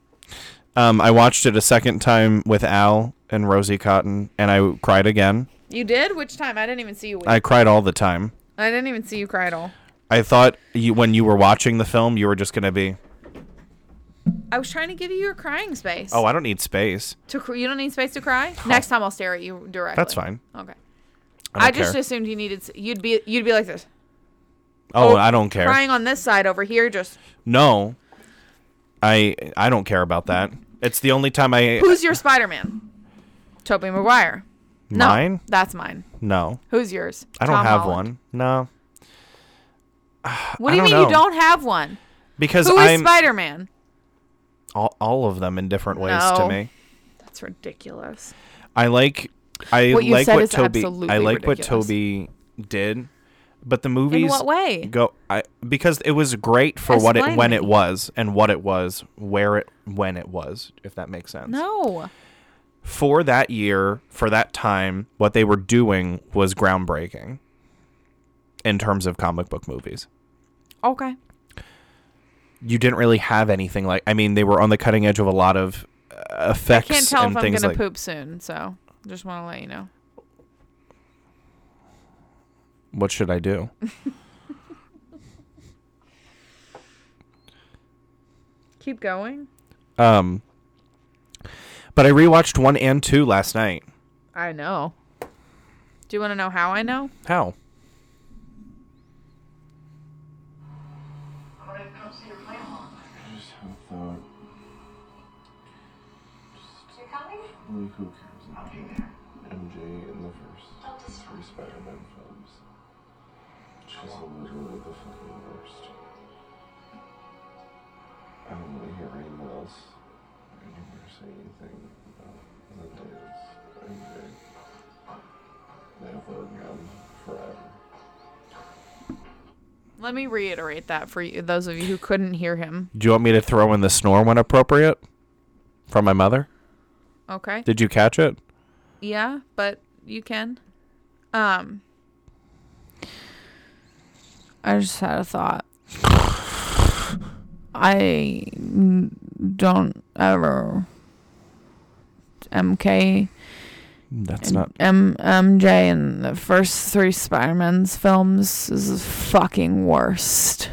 Um, I watched it a second time with Al and Rosie Cotton, and I cried again. You did? Which time? I didn't even see you. Weep. I cried all the time. I didn't even see you cry at all. I thought you, when you were watching the film, you were just gonna be, I was trying to give you your crying space. oh, I don't need space. To cr- you don't need space to cry. Next time I'll stare at you directly. That's fine. Okay. I, I, just care. assumed you needed. You'd be. You'd be like this. Oh, oh, I don't care. Crying on this side over here. Just No, I I don't care about that. It's the only time I who's your Spider-Man? Tobey Maguire. No, mine. that's mine. No, Who's yours? I don't Tom have Holland. one. No, What do you mean you don't have one? because Who is I'm Spider-Man? All, all of them in different ways to me. That's ridiculous. I like I What you like said what Tobey. I like what. Tobey did, but the movies In what way? go I because it was great for what it when me. it was and what it was, where it when it was, if that makes sense. No. For that year, for that time, what they were doing was groundbreaking in terms of comic book movies. Okay. You didn't really have anything like I mean, they were on the cutting edge of a lot of uh, effects I Can't tell and if I'm gonna like poop soon, so just want to let you know. what should I do? Keep going. Um but I rewatched 1 and 2 last night. I know. Do you want to know how I know? How? Coming? Who cares? MJ in the first three Spider-Man films. She's literally the fucking worst. I don't want to hear anyone else anywhere say anything about Zendaya's MJ. They have around forever. Let me reiterate that for you, those of you who couldn't hear him. Do you want me to throw in the snore when appropriate? From my mother? Okay. Did you catch it? Yeah, but you can. Um. I just had a thought. I don't ever MK That's and not M MJ in the first three Spider-Man's films is the fucking worst.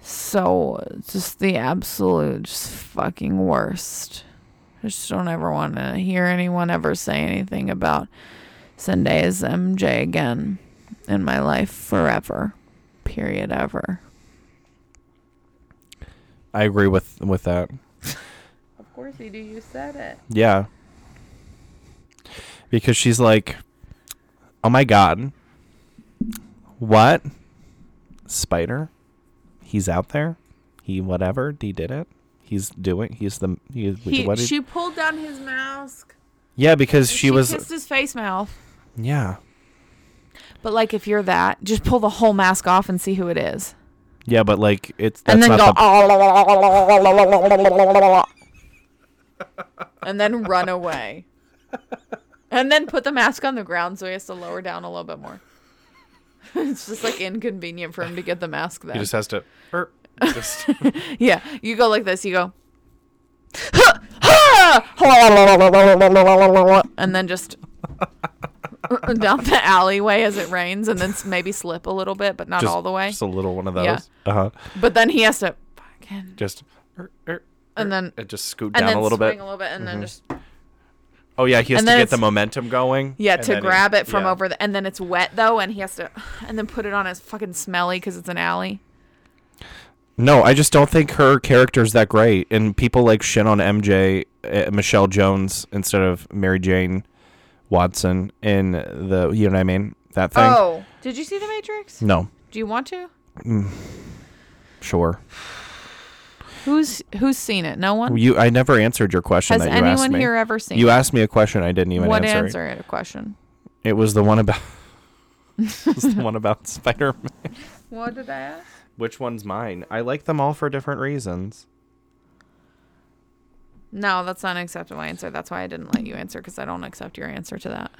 So just the absolute just fucking worst. I just don't ever want to hear anyone ever say anything about Zendaya's MJ again in my life forever. Period ever. I agree with with that. Of course you do. You said it. Yeah. Because she's like, "Oh my god. What? Spider? He's out there? He whatever, he did it. He's doing he's the he, He, what did- she pulled down his mask. Yeah, because and she, was kissed his face mouth. Yeah. But like, if you're that, just pull the whole mask off and see who it is, Yeah, but like it's that's and then not go, the and then run away, and then put the mask on the ground so he has to lower down a little bit more. it's just like inconvenient for him to get the mask then. he just has to er, just yeah, you go like this. You go, and then just down the alleyway as it rains, and then maybe slip a little bit, but not just, all the way. Just a little one of those. Yeah. Uh-huh. But then he has to fucking, Just er, er, and er, then and just scoot and down then a little bit. a little bit, and then Mhm. just Oh yeah, he has and to get the momentum going. yeah to then grab it from yeah. over the, and then it's wet though, and he has to, and then put it on his fucking smelly because it's an alley. No, I just don't think her character's that great, and people like shit on MJ, uh, Michelle Jones instead of Mary Jane Watson in the, you know what I mean? That thing. Oh, did you see the Matrix? No, Do you want to? sure. Who's who's seen it? No one. You, I never answered your question Has that you asked anyone me. here ever seen? you it? asked me a question I didn't even what answer. answer it a question? It was the one about. it was the one about Spider Man. What did I ask? Which one's mine? I like them all for different reasons. No, that's not an acceptable answer. That's why I didn't let you answer because I don't accept your answer to that.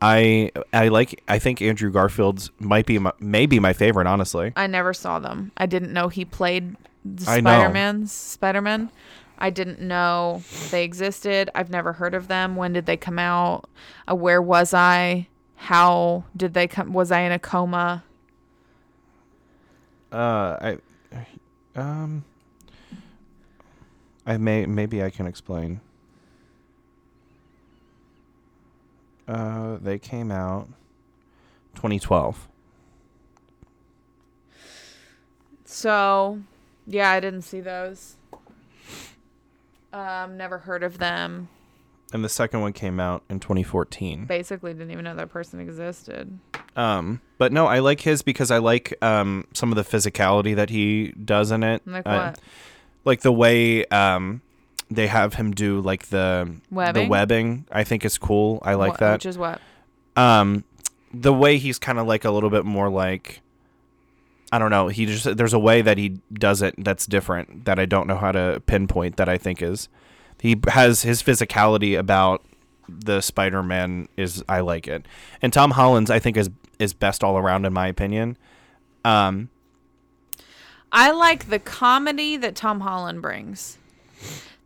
I I like I think Andrew Garfield's might be my, maybe my favorite honestly. I never saw them. I didn't know he played. Spider-Man's Spider-Man. I didn't know they existed. I've never heard of them. When did they come out? Uh, where was I? How did they come? Was I in a coma? Uh I um I may maybe I can explain. Uh they came out 2012. So, yeah, I didn't see those. Um, never heard of them. And the second one came out in 2014. Basically, didn't even know that person existed. Um, but no, I like his because I like um some of the physicality that he does in it. Like what? like the way um they have him do like the the Webbing? webbing. I think is cool. I like Wh- that. Which is what? um the way he's kind of like a little bit more like I don't know. He just there's a way that he does it that's different that I don't know how to pinpoint that I think is he has his physicality about the Spider-Man is I like it. And Tom Holland's I think is is best all around in my opinion. Um I like the comedy that Tom Holland brings.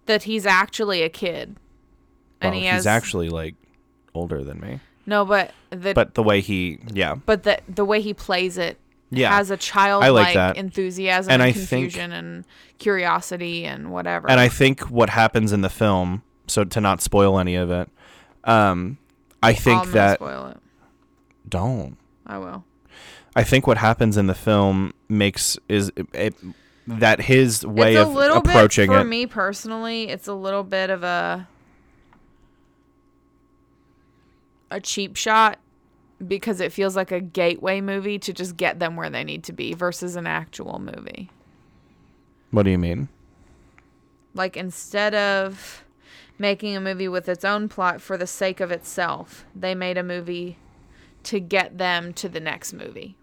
That he's actually a kid. And well, he he's has actually like older than me. No, but the But the way he yeah. but the the way he plays it Yeah. has a childlike that. enthusiasm And and, I think- confusion and curiosity and whatever. And I think what happens in the film, so to not spoil any of it, um I think I'm that spoil it. don't I will. I think what happens in the film makes is it, that his way it's a of little approaching bit for it. me personally. It's a little bit of a a cheap shot because it feels like a gateway movie to just get them where they need to be versus an actual movie. What do you mean? Like instead of making a movie with its own plot for the sake of itself, they made a movie to get them to the next movie.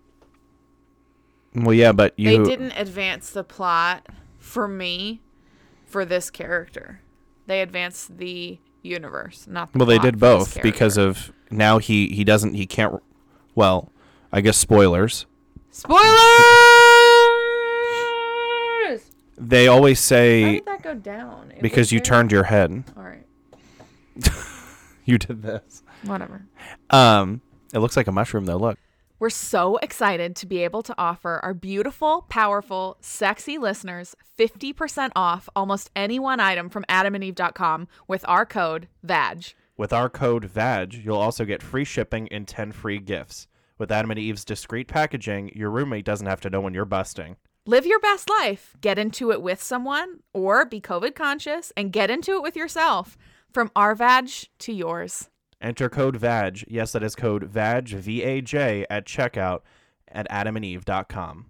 Well, yeah, but you they didn't advance the plot for me for this character. They advanced the universe, not the well, they did both because of now he he doesn't he can't. Well, I guess spoilers. spoilers. They always How say did that go down? It because was you very- turned your head. All right, You did this. whatever. Um, it looks like a mushroom though. Look. We're so excited to be able to offer our beautiful, powerful, sexy listeners 50% off almost any one item from adamandeve.com with our code VAJ. With our code VAJ, you'll also get free shipping and 10 free gifts. With Adam and Eve's discreet packaging, your roommate doesn't have to know when you're busting. Live your best life. Get into it with someone or be COVID conscious and get into it with yourself. From our VAG to yours. Enter code VAJ. Yes, that is code VAJ, V A J, at checkout at adamandeve.com.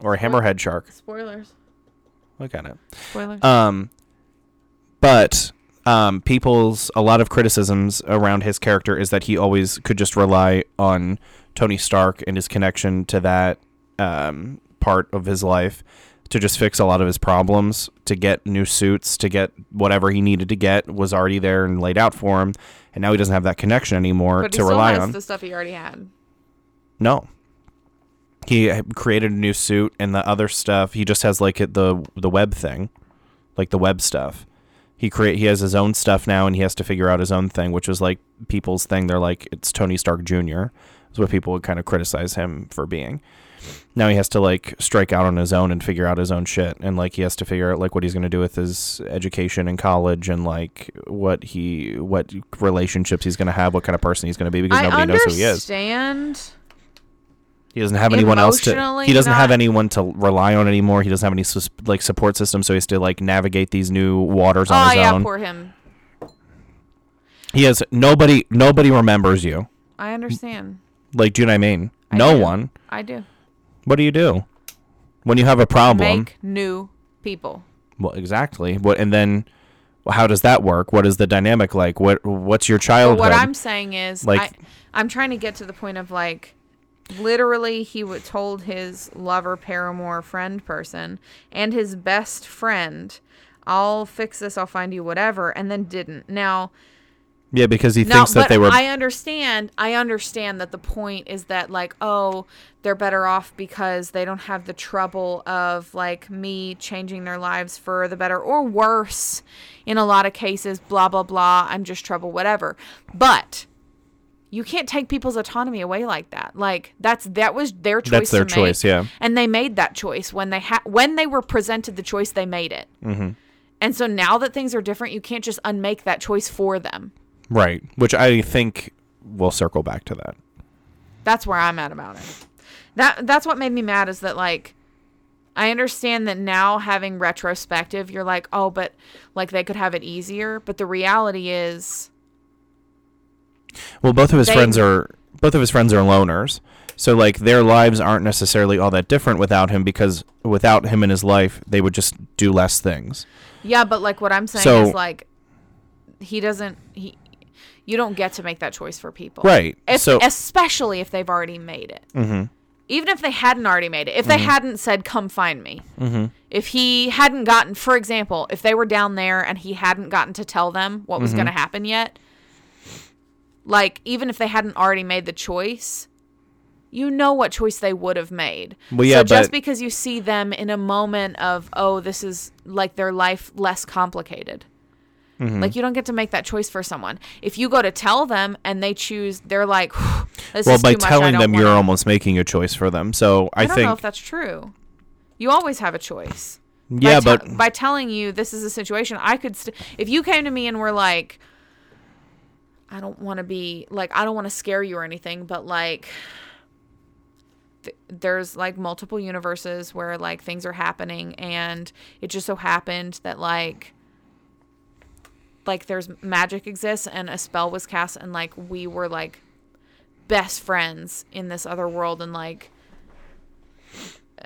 Or hammerhead shark. Spoilers. Look at it. Spoilers. Um, but um, people's a lot of criticisms around his character is that he always could just rely on Tony Stark and his connection to that um, part of his life to just fix a lot of his problems, to get new suits, to get whatever he needed to get was already there and laid out for him, and now he doesn't have that connection anymore but he to still rely has on. the stuff he already had. No. He created a new suit and the other stuff. He just has like the the web thing, like the web stuff. He create he has his own stuff now and he has to figure out his own thing, which is like people's thing. They're like it's Tony Stark Jr. Is what people would kind of criticize him for being. Now he has to like strike out on his own and figure out his own shit, and like he has to figure out like what he's going to do with his education in college and like what he what relationships he's going to have, what kind of person he's going to be because I nobody knows who he is. understand. He doesn't have anyone else to. He doesn't have anyone to rely on anymore. He doesn't have any like support system, so he has to like navigate these new waters on his own Oh his yeah, own. poor him. He has nobody. Nobody remembers you. I understand. Like, do you know what I mean? I no do. one. I do. What do you do when you have a problem? Make new people. well, exactly. What and then how does that work? What is the dynamic like? What What's your childhood? what I'm saying is, Like- I, I'm trying to get to the point of like, literally, he would told his lover, paramour, friend person, and his best friend, "I'll fix this. I'll find you whatever," and then didn't. Now, yeah, because he thinks that they were. I understand. I understand that the point is that like, oh, they're better off because they don't have the trouble of like me changing their lives for the better or worse. In a lot of cases, blah blah blah. I'm just trouble, whatever. But you can't take people's autonomy away like that. Like that's that was their choice. That's their to choice, make, yeah. And they made that choice when they had when they were presented the choice. They made it. Mm-hmm. And so now that things are different, you can't just unmake that choice for them. Right, which I think we'll circle back to that. That's where I'm at about it. That that's what made me mad is that like I understand that now having retrospective, you're like, oh, but like they could have it easier. But the reality is, Well, both of his They- friends are both of his friends are loners, So like their lives aren't necessarily all that different without him because without him in his life, they would just do less things. Yeah, but like what I'm saying So- is like he doesn't he you don't get to make that choice for people. Right. If, So- especially if they've already made it. Mm-hmm. Even if they hadn't already made it. If they hadn't said come find me. Mm-hmm. If he hadn't gotten for example, if they were down there and he hadn't gotten to tell them what Mm-hmm. was going to happen yet, like even if they hadn't already made the choice, you know what choice they would have made. Well, yeah, so just because you see them in a moment of, oh, this is like their life less complicated. Mm-hmm. Like you don't get to make that choice for someone. If you go to tell them and they choose, they're like, this well, is by too much, telling them, you're wanna- almost making a choice for them. So I, I don't think know if that's true. You always have a choice. yeah, by but by telling you this is a situation, I could. St- if you came to me and were like, I don't want to be like, I don't want to scare you or anything, but like, th- there's like multiple universes where like things are happening, and it just so happened that like, like there's magic exists, and a spell was cast, and like we were like best friends in this other world, and like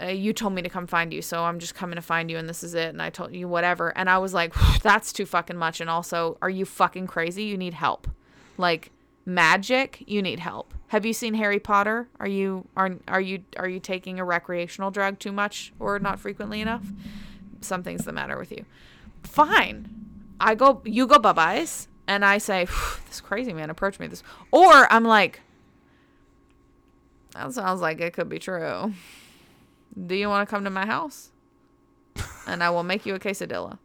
uh, you told me to come find you, so I'm just coming to find you, and this is it. And I told you whatever, and I was like, that's too fucking much. And also, are you fucking crazy? You need help. Like magic, you need help. Have you seen Harry Potter? Are you are are you are you taking a recreational drug too much or not frequently enough? Something's the matter with you. Fine, I go. You go bye byes, and I say, this crazy man approached me this, or I'm like, that sounds like it could be true. Do you want to come to my house? And I will make you a quesadilla.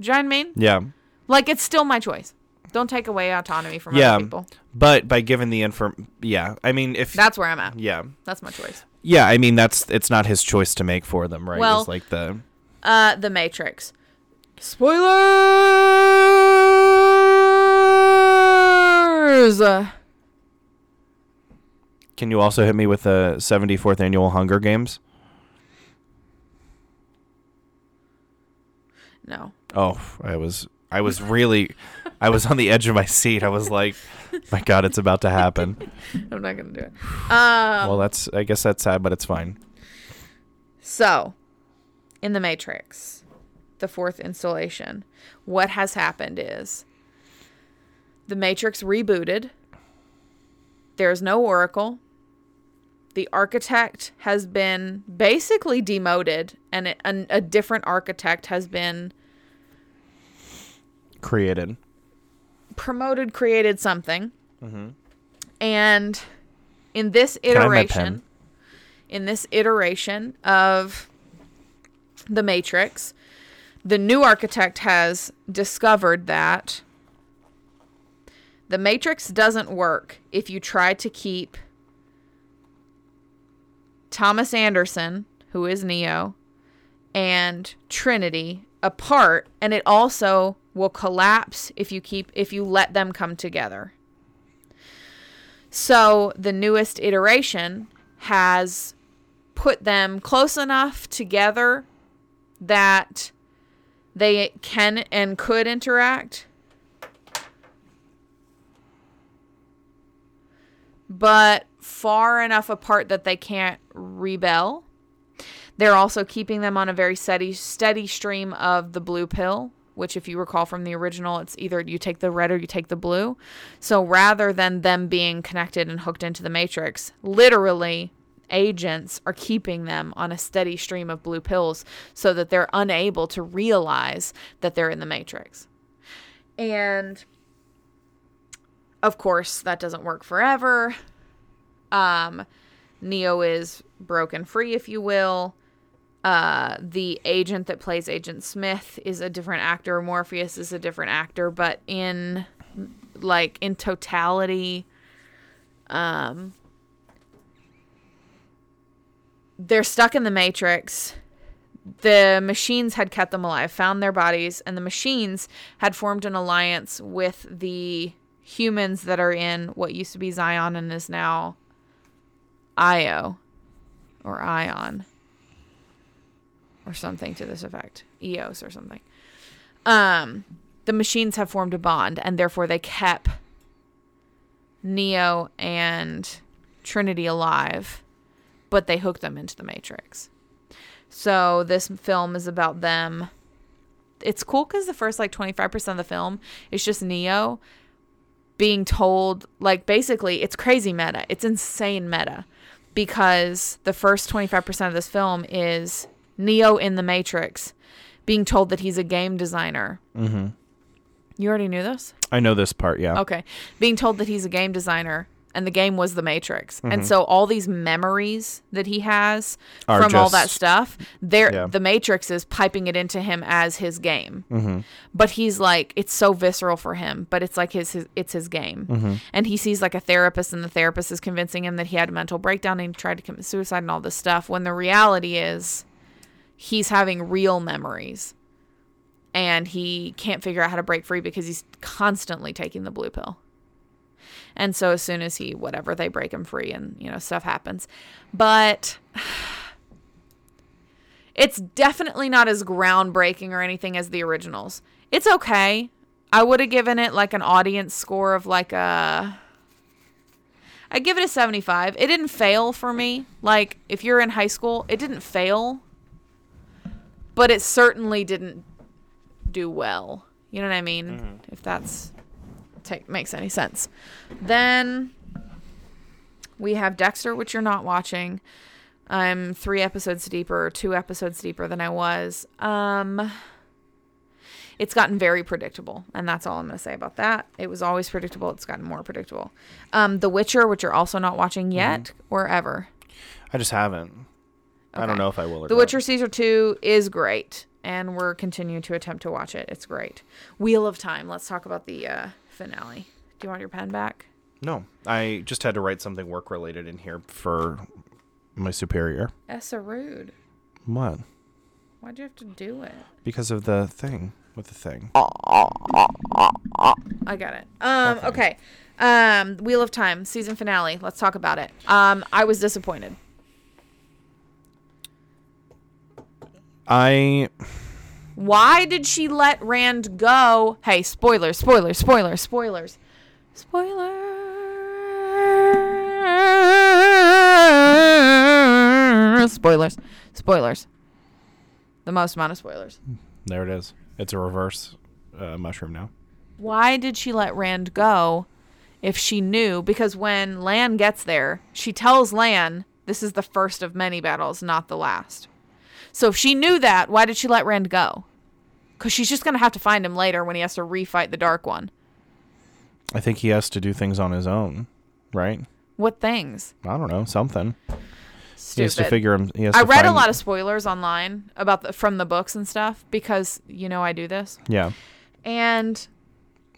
Do you know what I mean? yeah, Like it's still my choice. Don't take away autonomy from yeah. other people. Yeah. But by giving the inform, yeah. I mean, if That's where I'm at. yeah, That's my choice. yeah. I mean, that's it's not his choice to make for them, right? Well- it's like the Uh, The Matrix. Spoilers. Can you also hit me with the 74th annual Hunger Games? No. Oh, I was I was really I was on the edge of my seat. I was like, my god, it's about to happen. I'm not gonna do it. Um, well, that's I guess that's sad, but it's fine. So, in the Matrix, the fourth installation, what has happened is the Matrix rebooted. There's no Oracle. The architect has been basically demoted, and an, a different architect has been Created. promoted, created something. Mm-hmm. And in this I have my iteration, in this iteration of the Matrix, the new architect has discovered that the Matrix doesn't work if you try to keep Thomas Anderson, who is Neo, and Trinity apart, and it also will collapse if you keep if you let them come together. So the newest iteration has put them close enough together that they can and could interact. But far enough apart that they can't rebel. They're also keeping them on a very steady steady stream of the blue pill, which if you recall from the original, it's either you take the red or you take the blue. So rather than them being connected and hooked into the matrix, literally agents are keeping them on a steady stream of blue pills so that they're unable to realize that they're in the matrix. And of course, that doesn't work forever. Um, Neo is broken free, if you will. Uh, the agent that plays Agent Smith is a different actor. Morpheus is a different actor, but in like in totality, um, they're stuck in the Matrix. The machines had kept them alive, found their bodies, and the machines had formed an alliance with the humans that are in what used to be Zion and is now Io or Ion or something to this effect. Eos or something. Um the machines have formed a bond and therefore they kept Neo and Trinity alive, but they hook them into the Matrix. So this film is about them. It's cool because the first like 25% of the film is just Neo being told, like, basically, it's crazy meta. It's insane meta because the first 25% of this film is Neo in the Matrix being told that he's a game designer. Mm-hmm. You already knew this? I know this part. Yeah. Okay. Being told that he's a game designer and the game was The Matrix. And mm-hmm. so all these memories that he has Are from all that stuff, there Yeah. The Matrix is piping it into him as his game. Mm-hmm. But he's like it's so visceral for him, but it's like his, his it's his game. Mm-hmm. And he sees like a therapist and the therapist is convincing him that he had a mental breakdown and he tried to commit suicide and all this stuff when the reality is he's having real memories and he can't figure out how to break free because he's constantly taking the blue pill. And so as soon as he whatever they break him free and you know stuff happens. But it's definitely not as groundbreaking or anything as the originals. It's okay. I would have given it like an audience score of like a I give it a 75. It didn't fail for me. Like if you're in high school, it didn't fail. But it certainly didn't do well. You know what I mean? Mm-hmm. If that's take makes any sense. Then we have Dexter, which you're not watching. I'm three episodes deeper, two episodes deeper than I was. Um, it's gotten very predictable, and that's all I'm going to say about that. It was always predictable. It's gotten more predictable. Um, The Witcher, which you're also not watching yet or ever. I just haven't. I don't know if I will or The not. Witcher season two is great, and we're continuing to attempt to watch it. It's great. Wheel of Time. Let's talk about the uh, finale. Do you want your pen back? No, I just had to write something work related in here for my superior. Essa rude. What? Why'd you have to do it? Because of the thing with the thing. I got it. Um, okay. Um, Wheel of Time season finale. Let's talk about it. Um, I was disappointed. I Why did she let Rand go? Hey, spoilers, spoilers, spoilers, spoilers. Spoilers. Spoilers. Spoilers. The most amount of spoilers. there it is. It's a reverse uh, mushroom now. Why did she let Rand go if she knew? Because when Lan gets there, she tells Lan this is the first of many battles, not the last. So if she knew that, why did she let Rand go? Because she's just going to have to find him later when he has to refight the Dark One. I think he has to do things on his own, right? What things? I don't know, something. Stupid. He has to figure him. He has I read a lot of spoilers online about the from the books and stuff because you know I do this, Yeah. and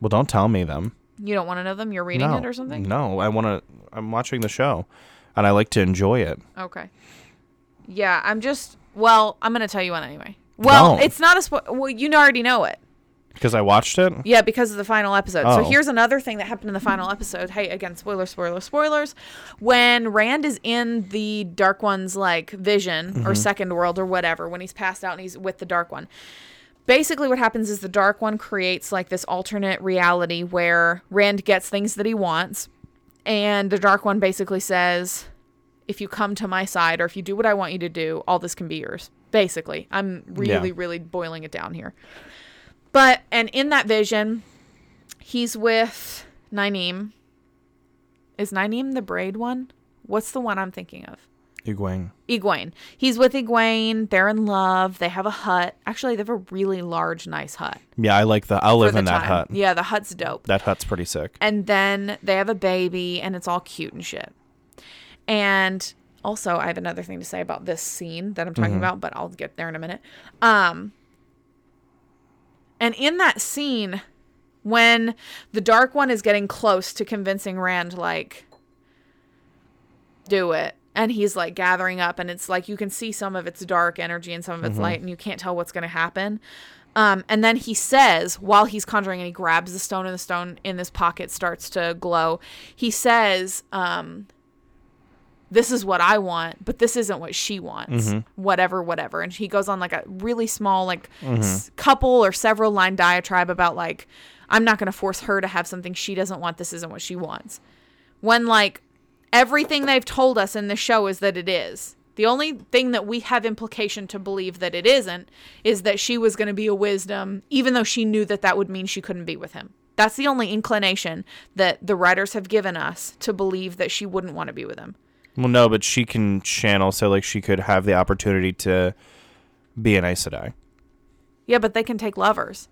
Well, don't tell me them. you don't want to know them. You're reading no. it or something. No, I want to. I'm watching the show, and I like to enjoy it. Okay. Yeah, I'm just. Well, I'm gonna tell you one anyway. Well, it's not a spo- Well, you already know it. Because I watched it. Yeah, because of the final episode. So Oh. here's another thing that happened in the final episode. Hey, again, spoiler, spoiler, spoilers. When Rand is in the Dark One's like vision or mm-hmm. second world or whatever, when he's passed out and he's with the Dark One. Basically, what happens is the Dark One creates like this alternate reality where Rand gets things that he wants, and the Dark One basically says, "If you come to my side or if you do what I want you to do, all this can be yours." Basically, I'm really, Yeah. really boiling it down here. But and in that vision, he's with Nynaeve. Is Nynaeve the braid one? What's the one I'm thinking of? Egwene. Egwene. He's with Egwene. They're in love. They have a hut. Actually, they have a really large, nice hut. Yeah, I like the. I'll live in that time. hut. Yeah, the hut's dope. That hut's pretty sick. And then they have a baby, and it's all cute and shit. And also, I have another thing to say about this scene that I'm talking about, but I'll get there in a minute. Um, and in that scene, when the Dark One is getting close to convincing Rand, like, do it. And he's like gathering up, and it's like you can see some of its dark energy and some of its light, and you can't tell what's going to happen. Um, and then he says, while he's conjuring, and he grabs the stone, and the stone in this pocket starts to glow. He says, um, "This is what I want, but this isn't what she wants. Mm-hmm. Whatever, whatever." And he goes on like a really small, like mm-hmm. s- couple or several line diatribe about like, "I'm not going to force her to have something she doesn't want. This isn't what she wants." When like Everything they've told us in the show is that it is. The only thing that we have implication to believe that it isn't is that she was going to be a wisdom, even though she knew that that would mean she couldn't be with him. That's the only inclination that the writers have given us to believe that she wouldn't want to be with him. Well, no, but she can channel, so like she could have the opportunity to be an Aes Sedai. Yeah, but they can take lovers.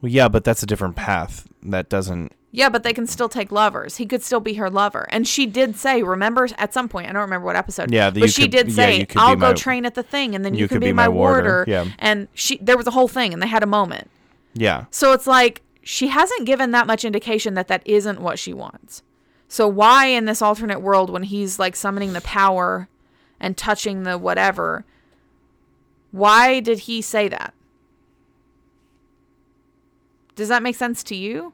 Well, yeah, but that's a different path. That doesn't. Yeah, but they can still take lovers. He could still be her lover. And she did say, remember at some point, I don't remember what episode. Yeah, that but she could- did say, be I'll go my- train at the thing and then you, you can could be, be my my warder." warder. Yeah. And she there was a whole thing and they had a moment. Yeah. So it's like she hasn't given that much indication that that isn't what she wants. So why in this alternate world when he's like summoning the power and touching the whatever, why did he say that? Does that make sense to you?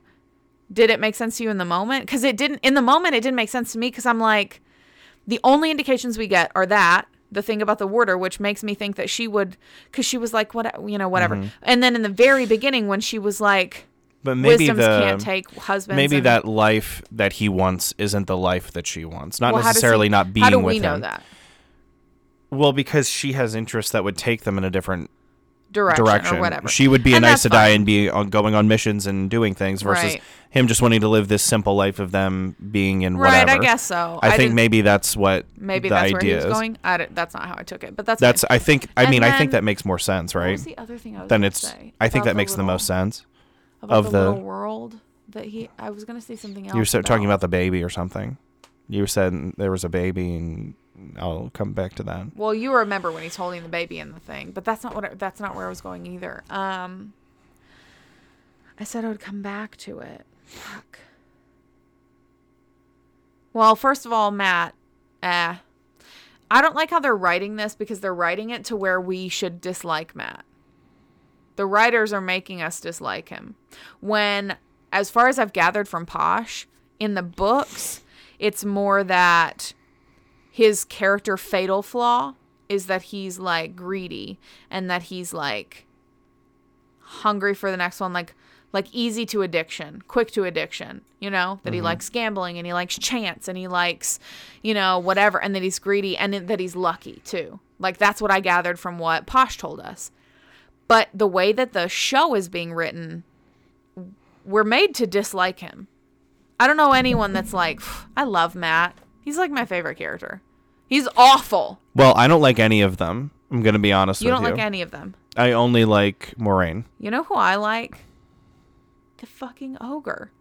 Did it make sense to you in the moment? Cuz it didn't in the moment it didn't make sense to me cuz I'm like the only indications we get are that the thing about the warder which makes me think that she would cuz she was like what you know whatever. Mm-hmm. And then in the very beginning when she was like But maybe wisdoms the can't take husbands. maybe and- that life that he wants isn't the life that she wants. Not Well, necessarily he- not being with him. How do we know him. that Well, because she has interests that would take them in a different direction, direction. or whatever? She would be And a Aes Sedai and be on, going on missions and doing things versus Right. him just wanting to live this simple life of them being in Right, whatever. I guess so. I, I think maybe that's what Maybe the that's where he idea was is. going. I that's not how I took it, but that's That's fine. I think I And mean I think that makes more sense, right? the other thing I was Then it's say I think about that makes the most sense. About of the, the- little world that he. I was gonna say something else. You were so- talking about the baby or something. You said there was a baby, and I'll come back to that. Well, you remember when he's holding the baby in the thing, but that's not what. I, that's not where I was going either. Um, I said I would come back to it. Fuck. Well, first of all, Matt, eh, I don't like how they're writing this because they're writing it to where we should dislike Matt. The writers are making us dislike him. When, as far as I've gathered from Posh, in the books, it's more that his character fatal flaw is that he's like greedy and that he's like hungry for the next one like like easy to addiction quick to addiction you know? That he mm-hmm. likes gambling and he likes chance and he likes you know whatever and that he's greedy and that he's lucky too. Like that's what i gathered from what posh told us but the way that the show is being written we're made to dislike him i don't know anyone that's like i love matt he's like my favorite character he's awful Well, I don't like any of them. I'm gonna be honest you with you. You don't like any of them I only like Moiraine. You know who I like? The fucking ogre.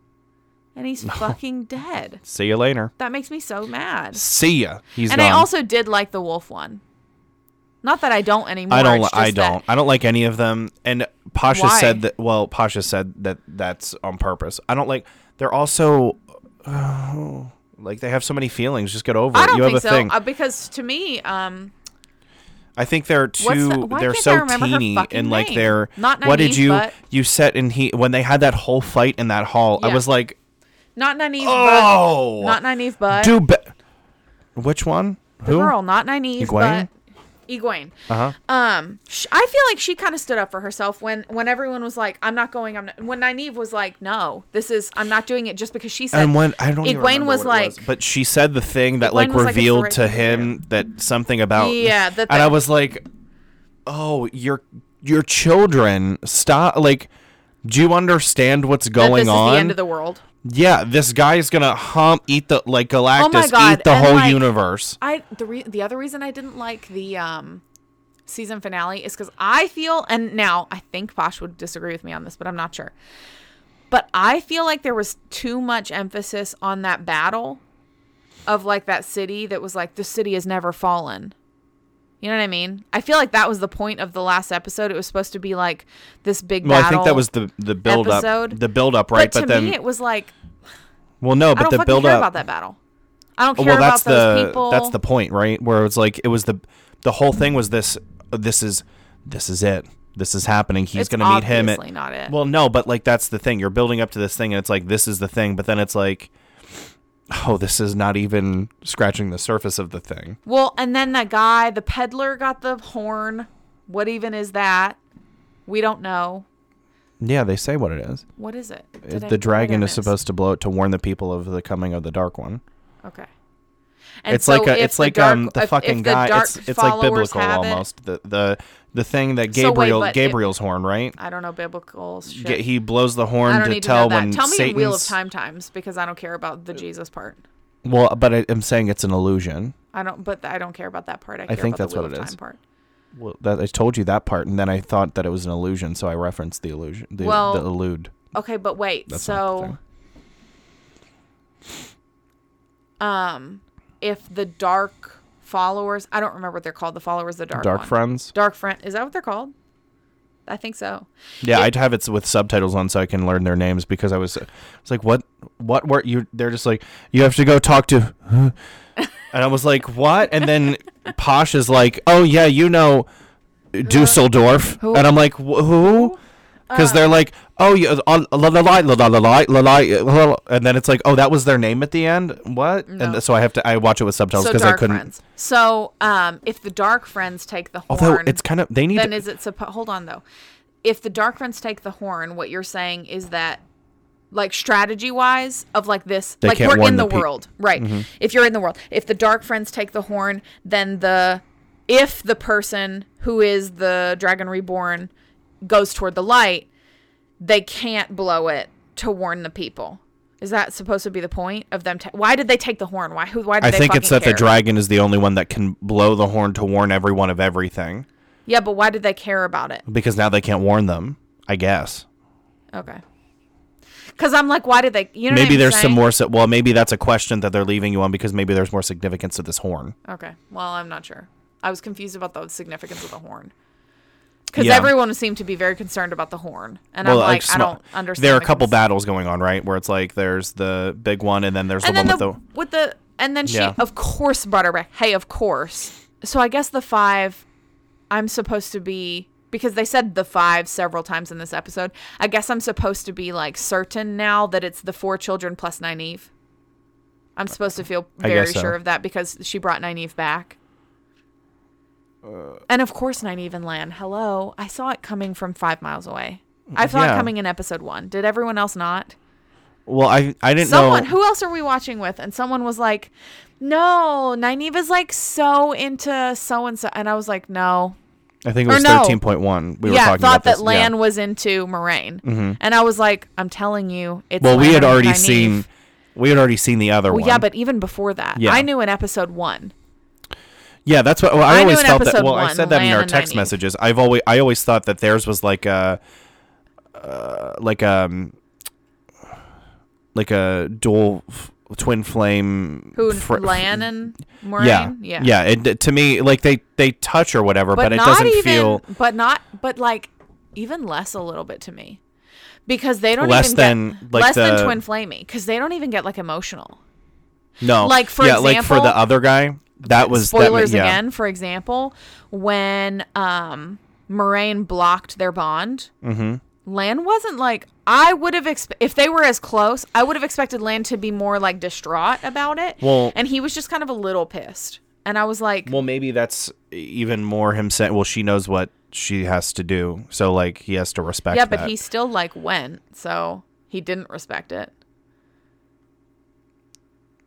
And he's fucking dead. See you later. That makes me so mad. See ya. He's and gone. I also did like the wolf one. Not that I don't anymore. I don't. I don't. I don't like any of them. And Pasha Why? said that. Well, Pasha said that that's on purpose. I don't like. They're also. oh, like they have so many feelings. Just get over I it. don't You have a so. thing. Uh, because to me, um, I think they're too. the- they're so teeny and like they're. Not what did you but- you set in he when they had that whole fight in that hall? I was like, not Nynaeve, oh, but not Nynaeve, but do be- Which one? the girl, not Nynaeve, Egwene? but Egwene. Uh huh. Um, sh- I feel like she kind of stood up for herself when when everyone was like, "I'm not going." I'm not. When Nynaeve was like, "No, this is. I'm not doing it just because she said." And when I don't Egwene was like, but she said the thing that Egwene like was like, revealed to him that something about Yeah, that and I was like, oh, your your children stop. Like, do you understand what's that going this on? is the end of the world. Yeah, this guy is gonna hump, eat the like Galactus, Oh my God, eat the and, whole like, universe. I the re- the other reason I didn't like the um season finale is because I feel and now I think Posh would disagree with me on this, but I'm not sure. But I feel like there was too much emphasis on that battle of like that city that was like the city has never fallen. You know what I mean? I feel like that was the point of the last episode. It was supposed to be like this big Well, battle. I think that was the the build episode. up, the build up, right? But, But, to then, me, it was like well, no, I but don't the build care up. about that battle. I don't Oh, care well, that's about those the people. that's the point, right? Where it's like it was the the whole thing was this. This is this is it. This is happening. He's gonna meet him. At, not it. Well, no, but like that's the thing. You're building up to this thing, and it's like this is the thing. But then it's like, oh, this is not even scratching the surface of the thing. Well, and then that guy, the peddler, got the horn. What even is that? We don't know. Yeah, they say what it is. What is it? It- Did the I dragon is supposed to blow it to warn the people of the coming of the Dark One. Okay. And it's so like a, it's the like dark- um the if- if fucking the guy. It's it's like biblical have it- almost. The the the thing that So wait, Gabriel it- Gabriel's horn, right? I don't know biblical shit. He blows the horn to to tell when Tell me Satan's. Wheel of Time times because I don't care about the Jesus part. Well, but I, I'm saying it's an illusion. I don't, but I don't care about that part. I, I think that's what it is. Part. Well, that I told you that part, and then I thought that it was an illusion, so I referenced the illusion. The, Well, the elude. Okay, but wait. That's so, um, if the dark followers, I don't remember what they're called. The followers, of the dark Dark one. friends. Dark friend. Is that what they're called? I think so. Yeah, It- I'd have it with subtitles on so I can learn their names because I was, it's like, what, what were you? They're just like, you have to go talk to, and I was like, what? And then Posh is like, oh, yeah, you know Dusseldorf. Who? And I'm like, who? Because they're like, oh, yeah, la la la la la la la and then it's like, oh, that was their name at the end. What? No. And so I have to I watch it with subtitles because I couldn't. friends. So um, if the dark friends take the horn, Although it's kind of they need. then to, is it? Hold on though. If the dark friends take the horn, what you're saying is that like strategy wise, of like this, They like we're in the, the world, right? Mhm. If you're in the world, if the dark friends take the horn, then the if the person who is the dragon reborn goes toward the light, they can't blow it to warn the people. Is that supposed to be the point of them? Ta- why did they take the horn? Why? Who? Why did I they think it's that the dragon is the only one that can blow the horn to warn everyone of everything. Yeah, but why did they care about it? Because now they can't warn them, I guess. Okay. Because I'm like, why did they? You know, maybe there's some more. Well, maybe that's a question that they're leaving you on because maybe there's more significance to this horn. Okay. Well, I'm not sure. I was confused about the significance of the horn. Because Yeah. everyone seemed to be very concerned about the horn, and well, I'm like, I sm- don't understand. There are a couple cons- battles going on, right? Where it's like there's the big one, and then there's and the then one the, with the. with the and then she Yeah. of course brought her back. Hey, of course. So I guess the five, I'm supposed to be because they said the five several times in this episode. I guess I'm supposed to be like certain now that it's the four children plus Nynaeve. I'm supposed to feel very so. sure of that because she brought Nynaeve back. and of course, Nynaeve and Lan. Hello, I saw it coming from five miles away. I saw it coming in episode one. Did everyone else not? Well, I I didn't someone know. who else are we watching with and someone was like no Nynaeve is like so into so and so and i was like no I think it was no. thirteen point one. We were talking thought about that this. lan yeah. was into moiraine Mhm. and i was like i'm telling you it's Well, we had already Nynaeve. seen. We had already seen the other well one. yeah but even before that Yeah. i knew in episode one Yeah, that's what well, I, I always felt that. Well, I said that in our text Nynaeve. messages. I've always I always thought that theirs was like a, uh, like um, like a dual f- twin flame. who fr- lan and moiraine yeah, yeah yeah. It, to me, like they they touch or whatever, but, but, it doesn't even feel but not but like even less a little bit to me because they don't Less even than, get like, less the- than twin flamey because they don't even get like emotional no. Like, for yeah, like for the other guy, that was that spoilers yeah. again for example when um moiraine blocked their bond Mm-hmm. lan wasn't like i would have expe- if they were as close i would have expected lan to be more like distraught about it Well- and he was just kind of a little pissed and i was like Well, maybe that's even more him saying. Well, she knows what she has to do, so like he has to respect. yeah but that. he still like went so he didn't respect it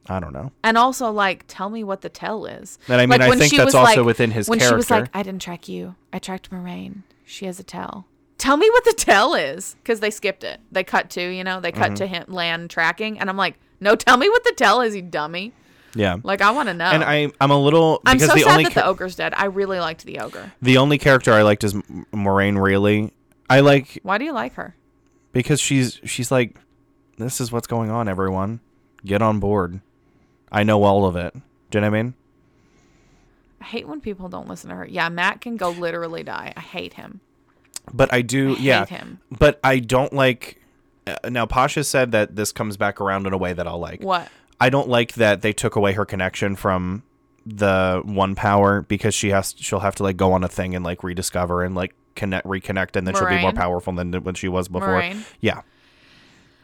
I don't know. and also like tell me what the tell is And I mean, I when think that's also like- within his when she was like i didn't track you i tracked moiraine she has a tell tell me what the tell is because they skipped it they cut to you know they cut Mhm. to him land tracking and i'm like no tell me what the tell is you dummy Yeah. like i want to know And I I'm a little i'm so the sad that the ogre's dead i really liked the ogre the only character I liked is Moiraine. Really, I like why do you like her because she's she's like, this is what's going on. Everyone, get on board. I know all of it. Do you know what I mean? i hate when people don't listen to her yeah matt can go literally die i hate him But I do. I yeah. him. But I don't like. Uh, now Pasha said that this comes back around in a way that I'll like. what I don't like that they took away her connection from the one power because she has she'll have to like go on a thing and like rediscover and like connect reconnect and then she'll be more powerful than when she was before. Moiraine? Yeah.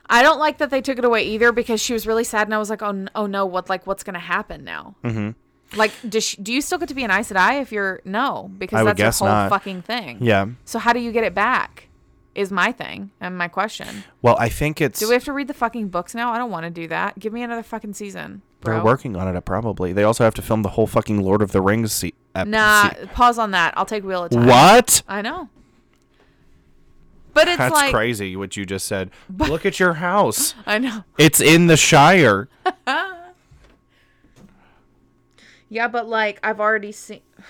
I don't like that they took it away either because she was really sad and I was like, oh, n- oh no, what like what's gonna happen now? Mhm. Like, does she, do you still get to be an Aes Sedai if you're no? Because I would that's guess the whole not. fucking thing. Yeah. So how do you get it back? Is my thing and my question. Well, I think it's Do we have to read the fucking books now? I don't want to do that. Give me another fucking season. bro. They're working on it, probably. They also have to film the whole fucking Lord of the Rings se- ep- Nah, se- pause on that. I'll take Wheel of Time. What? I know. But it's That's like crazy what you just said. But, Look at your house. I know. It's in the Shire. Yeah, but like I've already seen.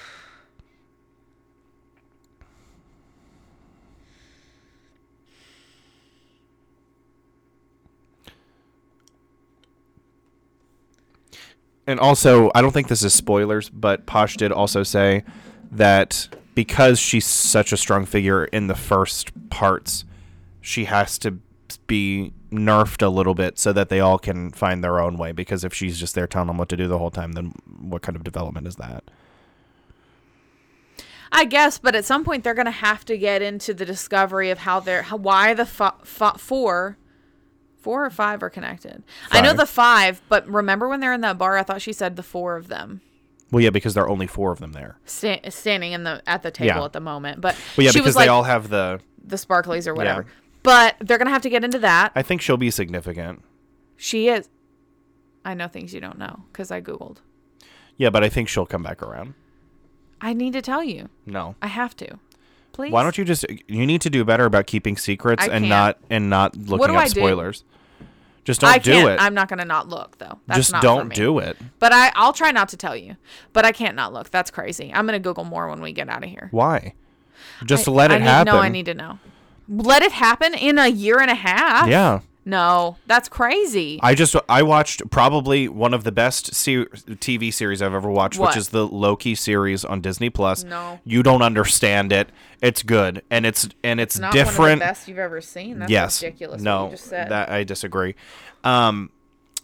And also, I don't think this is spoilers, but Posh did also say that because she's such a strong figure in the first parts, she has to be nerfed a little bit so that they all can find their own way. Because if she's just there telling them what to do the whole time, then what kind of development is that? I guess, but at some point they're gonna have to get into the discovery of how they're how, why the four, four or five are connected. I know the five, but remember when they're in that bar? I thought she said the four of them Well, yeah, because there are only four of them there. sta- standing in the at the table Yeah. at the moment. But Well, yeah, she because was like they all have the. the sparklies or whatever. Yeah. But they're gonna have to get into that. I think she'll be significant. She is. I know things you don't know because I googled. Yeah, but I think she'll come back around. I need to tell you. No. I have to. Please. Why don't you just? You need to do better about keeping secrets I and can't. not and not looking do up I do? spoilers. Just don't I do can't. it. I'm not gonna not look though. That's just not don't me. do it. But I, I'll try not to tell you. But I can't not look. That's crazy. I'm gonna Google more when we get out of here. Why? Just I- let I it need, happen. No, I need to know. Let it happen in a year and a half. Yeah. No, that's crazy. I just I watched probably one of the best se- TV series I've ever watched, What? which is the Loki series on Disney Plus. No. you don't understand it. It's good and it's and it's, Not one different. best you've ever seen. That's yes, ridiculous. no, what you just said. that I disagree. Um,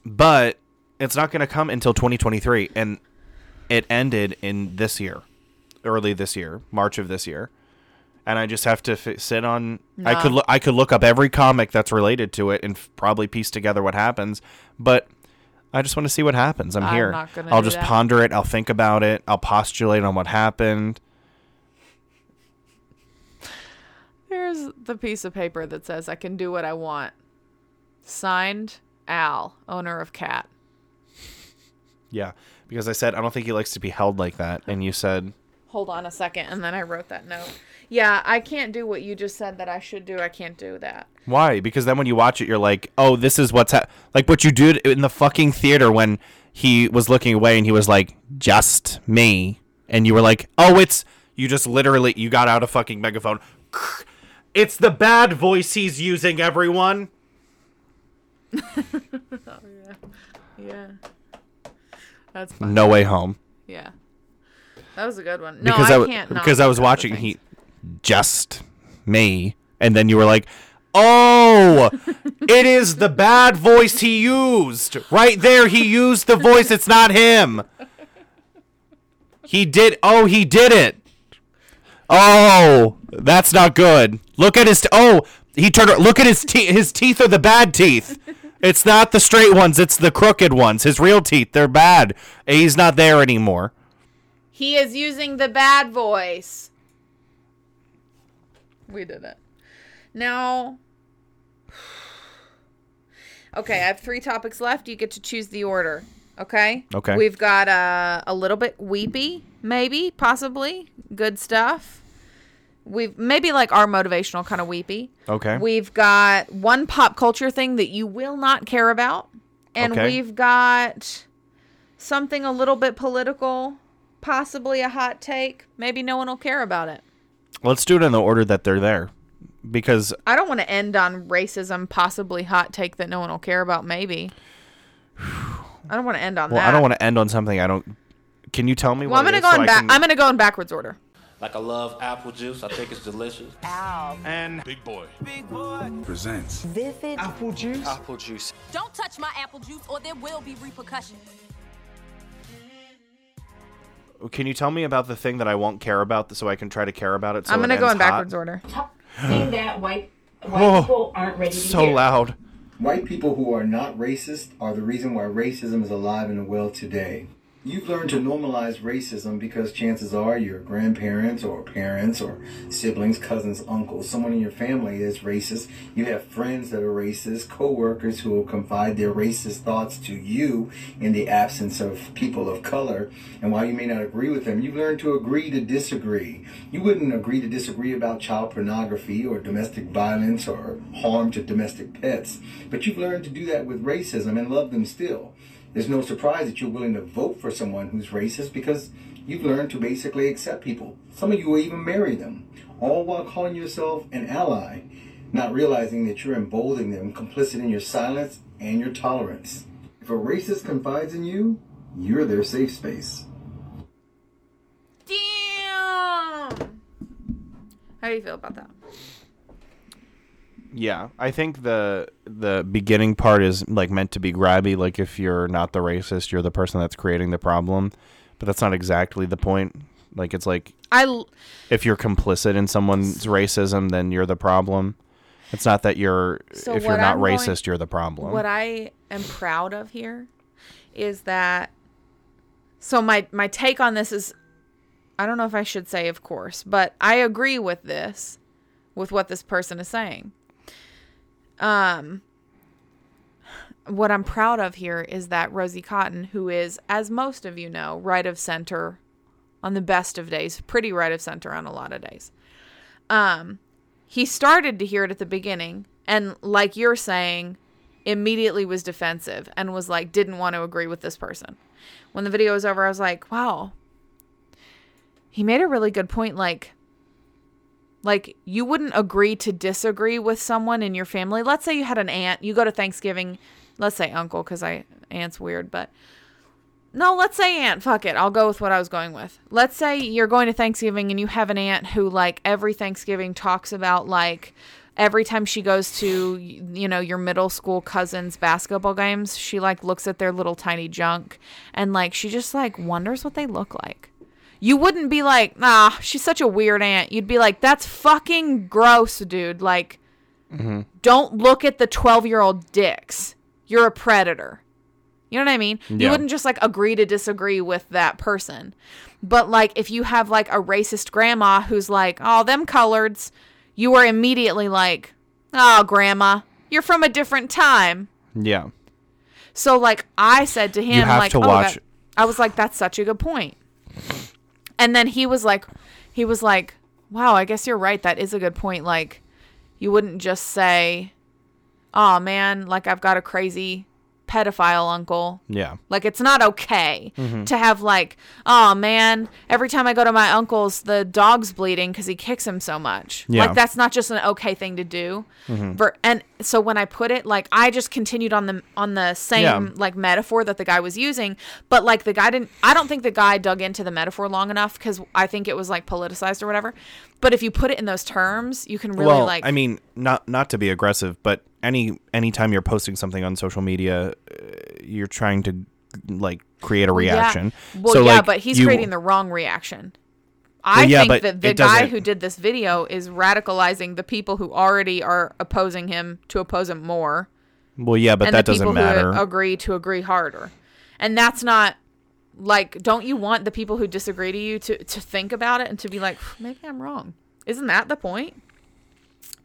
but it's not going to come until 2023, and it ended in this year, early this year, March of this year. And I just have to f- sit on. I could look. I could look up every comic that's related to it and f- probably piece together what happens. But I just want to see what happens. I'm, I'm here. I'll just that. ponder it. I'll think about it. I'll postulate on what happened. Here's the piece of paper that says I can do what I want. Signed, Al, owner of Cat. Yeah, because I said I don't think he likes to be held like that, and you said Hold on a second, and then I wrote that note. Yeah, I can't do what you just said that I should do. I can't do that. Why? Because then when you watch it, you're like, oh, this is what's ha-. like what you did in the fucking theater when he was looking away and he was like, just me, and you were like, oh, it's you just literally you got out a fucking megaphone. It's the bad voice he's using, everyone. Yeah. That's fine. No way home. Yeah. That was a good one. No, because I, I, can't. not because I was watching he just me, and then you were like, oh, it is the bad voice he used right there. He used the voice. It's not him. He did. Oh, he did it. Oh, that's not good. Look at his. T- oh, he turned. Look at his teeth. His teeth are the bad teeth. It's not the straight ones. It's the crooked ones. His real teeth. They're bad. He's not there anymore. He is using the bad voice. We did it. Now. Okay, I have three topics left. You get to choose the order. Okay? Okay. We've got uh, a little bit weepy, maybe, possibly. Good stuff. We've maybe like our motivational kind of weepy. Okay. We've got one pop culture thing that you will not care about. And Okay. we've got something a little bit political, possibly a hot take. Maybe no one will care about it. Let's do it in the order that they're there, because I don't want to end on racism, possibly hot take that no one will care about, maybe. I don't want to end on well, that. I don't want to end on something I don't. Can you tell me? Well, I'm gonna it go is in so back. can- I'm gonna go in backwards order. Like I love apple juice. I think it's delicious. Ow. And Big Boy. Big Boy presents Vivid. Apple Juice. Apple juice. Don't touch my apple juice or there will be repercussions. Can you tell me about the thing that I won't care about, so I can try to care about it? So I'm gonna go in backwards hot? order. Thing that white white Oh, people aren't ready to So hear. loud. White people who are not racist are the reason why racism is alive and well today. You've learned to normalize racism because chances are your grandparents or parents or siblings, cousins, uncles, someone in your family is racist. You have friends that are racist, co-workers who will confide their racist thoughts to you in the absence of people of color. And while you may not agree with them, you've learned to agree to disagree. You wouldn't agree to disagree about child pornography or domestic violence or harm to domestic pets, but you've learned to do that with racism and love them still. There's no surprise that you're willing to vote for someone who's racist because you've learned to basically accept people. Some of you will even marry them, all while calling yourself an ally, not realizing that you're emboldening them, complicit in your silence and your tolerance. If a racist confides in you, you're their safe space. Damn. How do you feel about that? Yeah, I think the the beginning part is like meant to be grabby. Like if you're not the racist, you're the person that's creating the problem. But that's not exactly the point. Like it's like I l- if you're complicit in someone's racism, then you're the problem. It's not that you're So if you're not I'm going- racist, you're the problem. What I am proud of here is that so my my take on this is I don't know if I should say of course, but I agree with this with what this person is saying. Um what I'm proud of here is that Rosie Cotton, who is, as most of you know, right of center on the best of days, pretty right of center on a lot of days. Um, he started to hear it at the beginning, and like you're saying, immediately was defensive and was like, didn't want to agree with this person. When the video was over, I was like, wow, he made a really good point. Like, like you wouldn't agree to disagree with someone in your family. Let's say you had an aunt, you go to Thanksgiving, let's say uncle, because I aunt's weird, but no, let's say aunt. Fuck it. I'll go with what I was going with. Let's say you're going to Thanksgiving and you have an aunt who, like, every Thanksgiving talks about, like, every time she goes to, you know, your middle school cousins' basketball games, she, like, looks at their little tiny junk and, like, she just, like, wonders what they look like. You wouldn't be like, ah, she's such a weird aunt. You'd be like, that's fucking gross, dude. Like, don't look at the 12 year old dicks. You're a predator. You know what I mean? Yeah. You wouldn't just like agree to disagree with that person. But like if you have like a racist grandma who's like, "Oh, them coloreds," you are immediately like, "Oh, grandma, you're from a different time." yeah. So like I said to him like, to "Oh, watch- that-" I was like, "That's such a good point." And then he was like he was like, "Wow, I guess you're right. That is a good point. Like you wouldn't just say, "Oh man, like I've got a crazy pedophile uncle." Yeah. Like it's not okay Mm-hmm. to have like, oh man, every time I go to my uncle's, the dog's bleeding because he kicks him so much. Yeah. Mm-hmm. Like that's not just an okay thing to do. Ver- and so when I put it, like I just continued on the on the same Yeah. like metaphor that the guy was using, but like the guy didn't. I don't think the guy dug into the metaphor long enough because I think it was like politicized or whatever. But if you put it in those terms, you can really well, like. I mean, not not to be aggressive, but any anytime you're posting something on social media, uh, you're trying to like create a Well, yeah. reaction. Well, so, yeah, like, but he's you- creating the wrong reaction. I Well, yeah, think that the guy doesn't- who did this video is radicalizing the people who already are opposing him to oppose him more, Well, yeah, but that doesn't matter. agree to agree harder. And that's not like, don't you want the people who disagree to you to to think about it and to be like, maybe I'm wrong? Isn't that the point?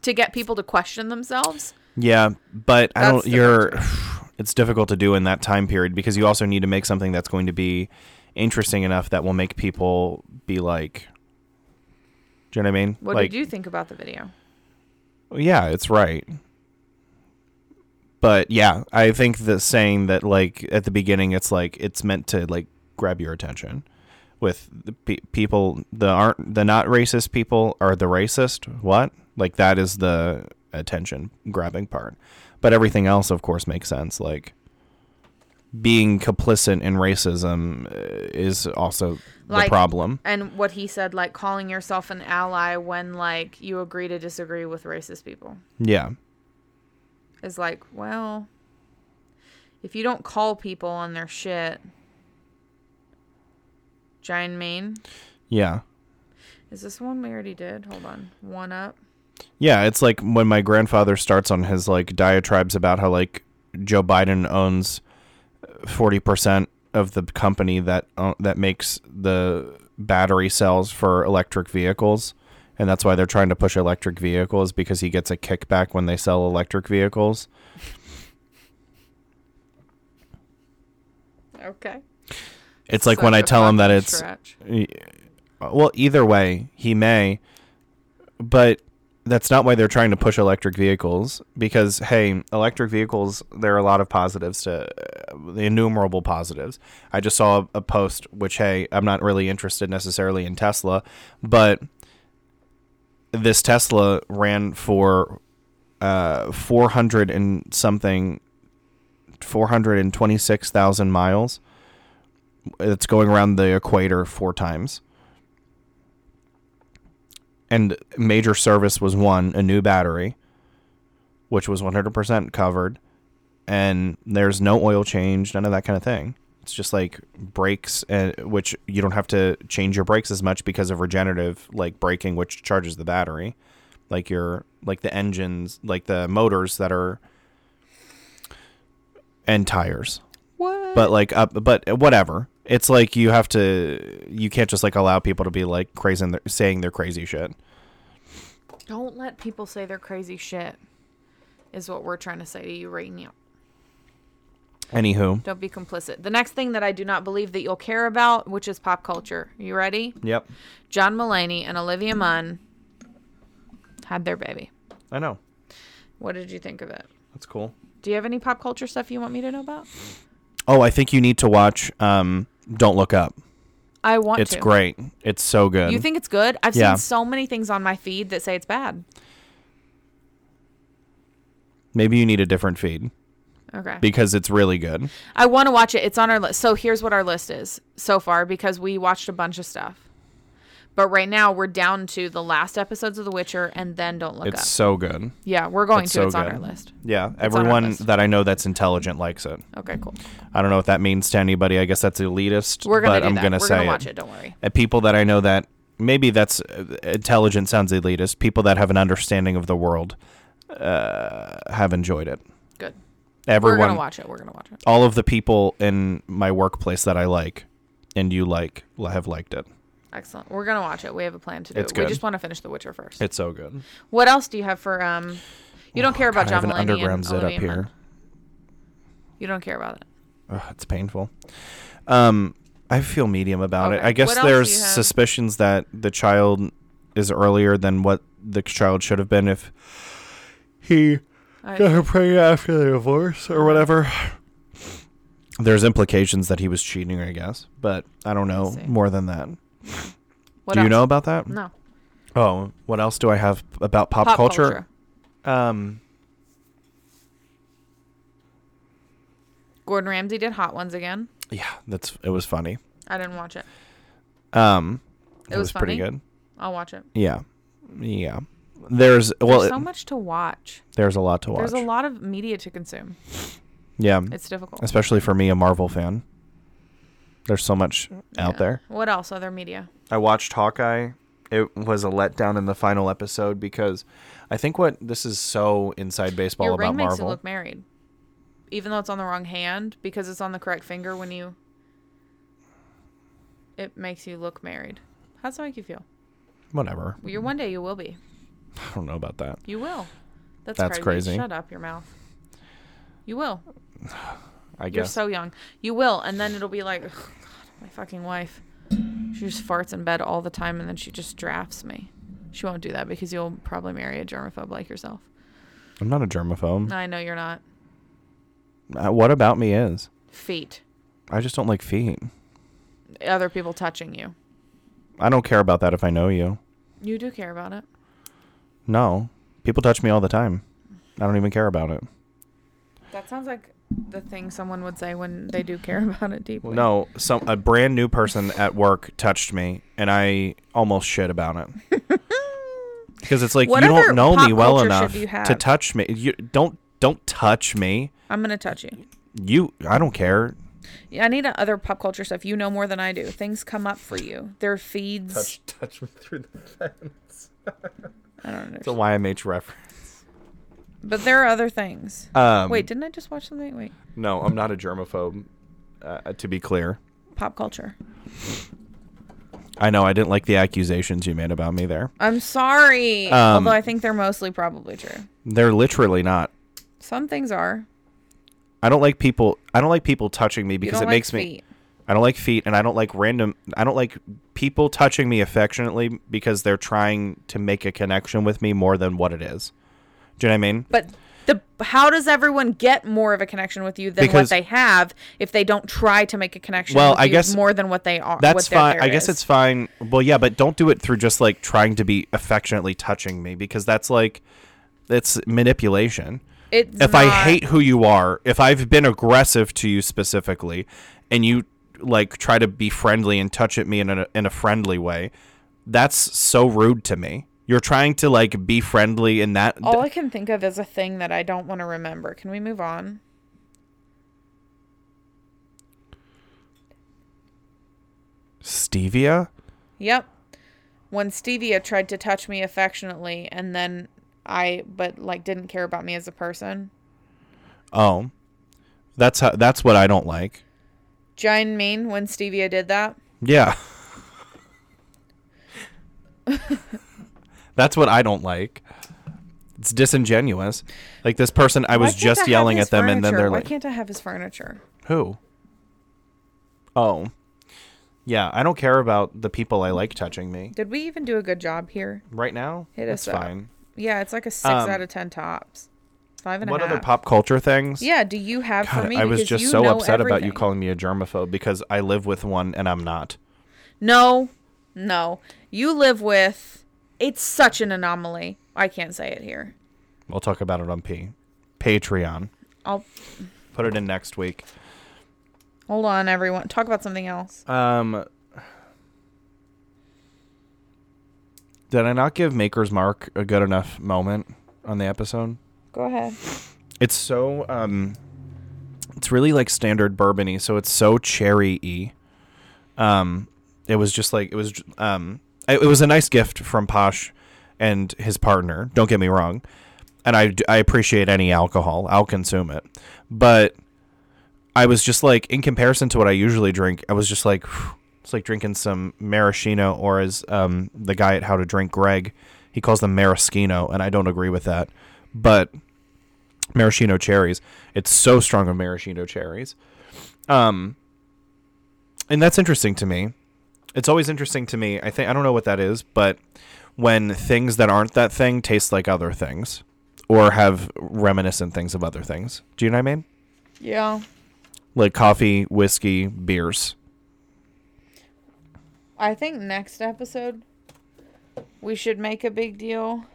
To get people to question themselves. Yeah, but I don't. You're. It's difficult to do in that time period because you also need to make something that's going to be interesting enough that will make people be like. Do you know what I mean? What like, did you think about the video? Yeah, it's right. But yeah, I think the saying that like at the beginning, it's like it's meant to like grab your attention. With the pe- people, the aren't the not racist people are the racist. What? Like that is the attention grabbing part. But everything else, of course, makes sense. Like being complicit in racism uh, is also the problem. And what he said, like calling yourself an ally when like you agree to disagree with racist people. Yeah. is like, well, if you don't call people on their shit, Giant Main. Yeah. Is this one we already did? Hold on. One up. Yeah, it's like when my grandfather starts on his like diatribes about how like Joe Biden owns 40% of the company that uh, that makes the battery cells for electric vehicles, and that's why they're trying to push electric vehicles because he gets a kickback when they sell electric vehicles. Okay. It's like when I tell him that it's stretch. Well, either way, he may, but that's not why they're trying to push electric vehicles. Because hey, electric vehicles, there are a lot of positives to uh, the innumerable positives. I just saw a, a post, which hey, I'm not really interested necessarily in Tesla, but this Tesla ran for uh 400 and something 426,000 miles it's going around the equator four times. And major service was one, a new battery, which was 100% covered. And there's no oil change, none of that kind of thing. It's just like brakes, uh, which you don't have to change your brakes as much because of regenerative, like braking, which charges the battery. Like your, like the engines, like the motors that are, and tires What? but like up but whatever it's like you have to you can't just like allow people to be like crazy and saying they're crazy shit Don't let people say they're crazy shit. Is what we're trying to say to you right now. anywho Don't be complicit. The next thing that I do not believe that you'll care about, which is pop culture. You ready? yep John Mulaney and Olivia Munn had their baby. i know What did you think of it? that's cool Do you have any pop culture stuff you want me to know about? oh i think you need to watch um don't look up I want it's to. great it's so good You think it's good? I've Yeah. seen so many things on my feed that say it's bad. maybe you need a different feed Okay. because it's really good I want to watch it. It's on our list. So here's what our list is so far because we watched a bunch of stuff. But right now we're down to the last episodes of The Witcher and then Don't Look it's Up. so good Yeah, we're going it's to. so it's on good. our list. yeah on our everyone list. that i know that's intelligent likes it Okay, cool. i don't know what that means to anybody i guess that's elitist We're gonna but i'm that. gonna we're say gonna it. watch it. Don't worry. at people that I know that maybe that's uh, intelligent sounds elitist. People that have an understanding of the world uh, have enjoyed it. Good. Everyone, we're gonna watch it. We're gonna watch it. all of the people in my workplace that I like and you like have liked it. Excellent. We're gonna watch it. We have a plan to do It's it. We just want to finish The Witcher first. It's so good. What else do you have for um? You don't care about God, I have John an Mulaney underground zit up here. Munn. You don't care about it. Ugh, it's painful. Um, I feel medium about it. I guess there's suspicions that the child is earlier than what the child should have been if he I- got her pregnant after the divorce or whatever. There's implications that he was cheating, I guess, but I don't know more than that. What do you know about that? No. Oh, what else do I have about pop, Pop culture? Um, Gordon Ramsay did Hot Ones again. yeah, that's it was funny. I didn't watch it. Um, It it, was was, pretty funny? good. I'll watch it. Yeah, yeah. There's well, There's so it- much to watch. there's a lot to watch. There's a lot of media to consume. Yeah, It's difficult. especially for me, a Marvel fan. There's so much out there. What else? Other media? I watched Hawkeye. It was a letdown in the final episode because I think what this is so inside baseball Your about ring makes you look married, even though it's on the wrong hand because it's on the correct finger. When you, it makes you look married. How's that make you feel? Whatever. You're one day you will be. I don't know about that. You will. That's, That's crazy. crazy. Shut up your mouth. You will. I You're guess. so young. You will, and then it'll be like, "Ugh, God, my fucking wife. She just farts in bed all the time, and then she just drafts me. She won't do that because you'll probably marry a germaphobe like yourself. I'm not a germaphobe. I know you're not. Uh, what about me is? Feet. I just don't like feet. Other people touching you. I don't care about that if I know you. You do care about it. No. People touch me all the time. I don't even care about it. That sounds like the thing someone would say when they do care about it deeply. No, some a brand new person at work touched me and I almost shit about it. Because it's like What you other don't know pop me well culture enough do you to touch me. You don't don't touch me. I'm gonna touch you. You I don't care. Yeah, I need uh, other pop culture stuff. You know more than I do. Things come up for you. There are feeds. touch me through the fence. I don't know. It's a. YMH reference. But there are other things. Um, Wait, didn't I just watch something? Wait. No, I'm not a germaphobe. Uh, to be clear, Pop culture. I know I didn't like the accusations you made about me there. I'm sorry. Um, Although I think they're mostly probably true. They're literally not. Some things are. I don't like people. I don't like people touching me because it like makes me. I don't like feet, and I don't like random. I don't like people touching me affectionately because they're trying to make a connection with me more than what it is. Do you know what I mean? But the how does everyone get more of a connection with you than what they have if they don't try to make a connection Well, with I you guess more than what they are? what That's their fine. there I guess is? it's fine. Well, yeah, but don't do it through just like trying to be affectionately touching me because that's like it's manipulation. It's if I not- hate who you are, if I've been aggressive to you specifically, and you like try to be friendly and touch at me in a in a friendly way, that's so rude to me. You're trying to like be friendly in that All I can think of is a thing that I don't want to remember. Can we move on? stevia. Yep. When Stevia tried to touch me affectionately and then I but like didn't care about me as a person. Oh, that's how. That's what I don't like. Giant mean when Stevia did that. Yeah. That's what I don't like. It's disingenuous. Like this person, I was just have yelling at them, and then they're like, Why can't I have his furniture? "Who?" Oh, yeah. I don't care about the people I like touching me Did we even do a good job here? right now. Us up. fine. Yeah, it's like a six Um, out of ten tops. Five and a What half. other pop culture things? Yeah, do you have for God, me? I was Because just so upset about you calling me a germaphobe because I live with one and I'm not. No, no. You live with. It's such an anomaly. I can't say it here. We'll talk about it on P. Patreon. I'll Put it in next week. hold on, everyone. Talk about something else. Um, did I not give Maker's Mark a good enough moment on the episode? Go ahead. It's so um, it's really like standard bourbony, so it's so cherry y. Um, it was just like it was um, it, was a nice gift from Posh and his partner. Don't get me wrong, and I I appreciate any alcohol. I'll consume it, but I was just like in comparison to what I usually drink, I was just like it's like drinking some maraschino or as um the guy at How to Drink Greg, he calls them maraschino and I don't agree with that. But maraschino cherries, it's so strong of maraschino cherries. Um and that's interesting to me. It's always interesting to me. I think I don't know what that is, but when things that aren't that thing taste like other things or have reminiscent things of other things. Do you know what I mean? Yeah. like coffee, whiskey, beers. I think next episode we should make a big deal.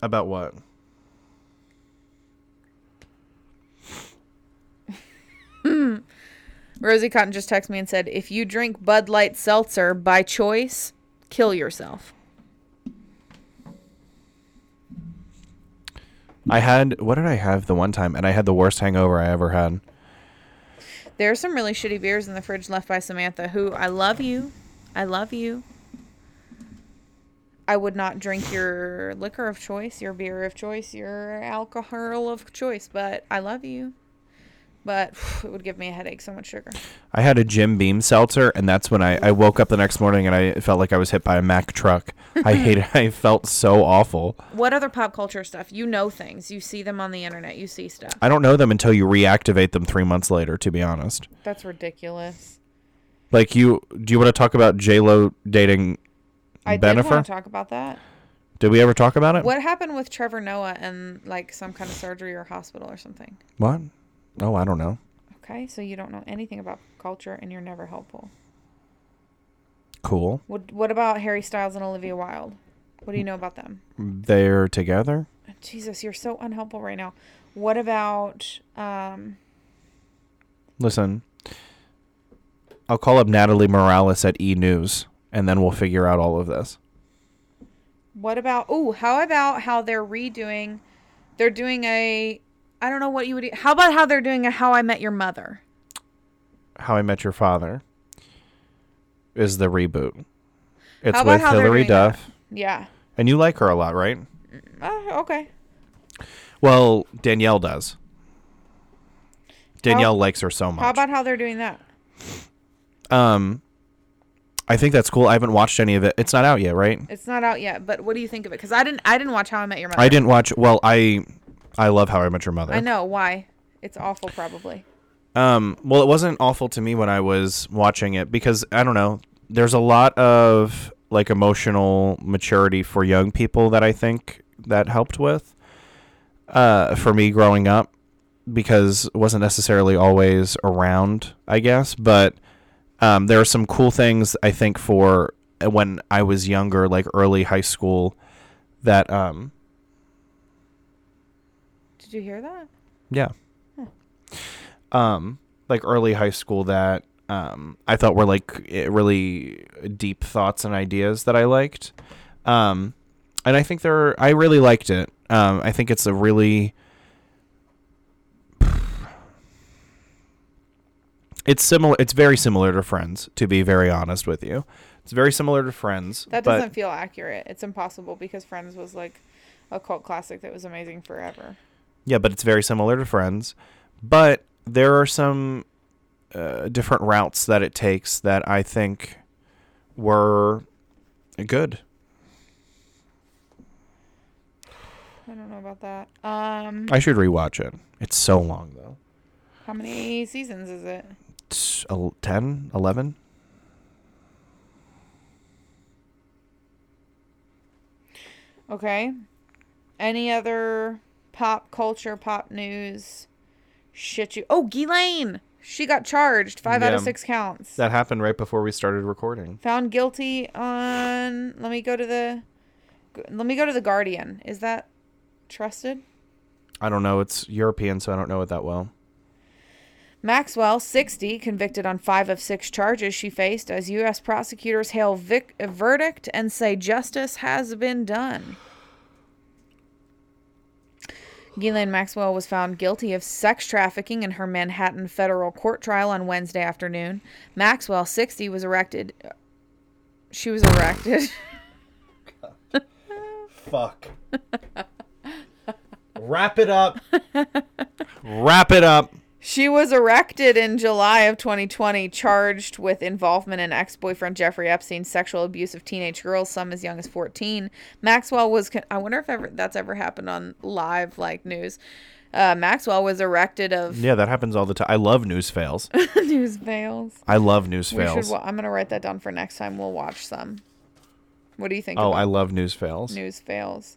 About what? Rosie Cotton just texted me and said, "If you drink Bud Light seltzer by choice, kill yourself." I had what did I have the one time? And I had the worst hangover I ever had. There are some really shitty beers in the fridge left by Samantha, who I love you. I love you. I would not drink your liquor of choice, your beer of choice, your alcohol of choice, but I love you. But it would give me a headache, so much sugar. I had a Jim Beam seltzer, and that's when I, I woke up the next morning and I felt like I was hit by a Mack truck. I hated. I felt so awful. What other pop culture stuff? You know things. You see them on the internet. You see stuff. I don't know them until you reactivate them three months later. To be honest, That's ridiculous. like you, do you want to talk about J Lo dating I did Bennifer? want to talk about that. Did we ever talk about it? What happened with Trevor Noah and like some kind of surgery or hospital or something? What? Oh, I don't know. Okay, so you don't know anything about culture and you're never helpful. Cool. What What about Harry Styles and Olivia Wilde? What do you know about them? They're together. Jesus, you're so unhelpful right now. What about um Listen, I'll call up Natalie Morales at E News, and then we'll figure out all of this. what about oh, how about how they're redoing they're doing a I don't know what you would how about how they're doing a How I Met Your Mother? How I Met Your Father is the reboot. It's with how Hilary? Duff, Yeah. and you like her a lot, right? Uh, okay. Well, Danielle does. Danielle likes her so much. How about how they're doing that? Um, I think that's cool. I haven't watched any of it. It's not out yet, right? It's not out yet, but what do you think of it? Because I didn't. I didn't watch How I Met Your Mother. I didn't watch. Well, I I love How I Met Your Mother. I know why. It's awful, probably. Um, well, it wasn't awful to me when I was watching it because I don't know. There's a lot of like emotional maturity for young people that I think that helped with. Uh, for me growing up, because it wasn't necessarily always around, I guess, but um, there are some cool things I think for when I was younger, like early high school, that um, Did you hear that? yeah. Um, like early high school that um I thought were like eh, really deep thoughts and ideas that I liked. Um, and I think they're I really liked it. Um, I think it's a really it's similar it's very similar to friends to be very honest with you it's very similar to friends That doesn't feel accurate. It's impossible because Friends was like a cult classic that was amazing forever. Yeah, but it's very similar to Friends. But there are some uh, different routes that it takes that I think were good. I don't know about that. Um, I should rewatch it. It's so long though. how many seasons is it? It's el- 10, 11? Okay. Any other pop culture, pop news shit you? Oh, Ghislaine! She got charged. Five out of six counts. That happened right before we started recording. Found guilty on. Let me go to the. Let me go to the Guardian. Is that trusted? I don't know. It's European, so I don't know it that well. Maxwell, 60, convicted on five of six charges she faced as U.S. prosecutors hail vic- a verdict and say justice has been done. Ghislaine Maxwell was found guilty of sex trafficking in her Manhattan federal court trial on Wednesday afternoon. Maxwell, 60, was erected. She was erected. Fuck. Wrap it up. Wrap it up. She was erected in July of 2020, charged with involvement in ex boyfriend Jeffrey Epstein's sexual abuse of teenage girls, some as young as 14. Maxwell was, con- I wonder if ever that's ever happened on live like news. Uh, Maxwell was erected of Yeah, that happens all the time. I love news fails. news fails. I love news We should. fails. Wa- I'm gonna write that down for next time. We'll watch some. What do you think? Oh, about I love news fails. news fails.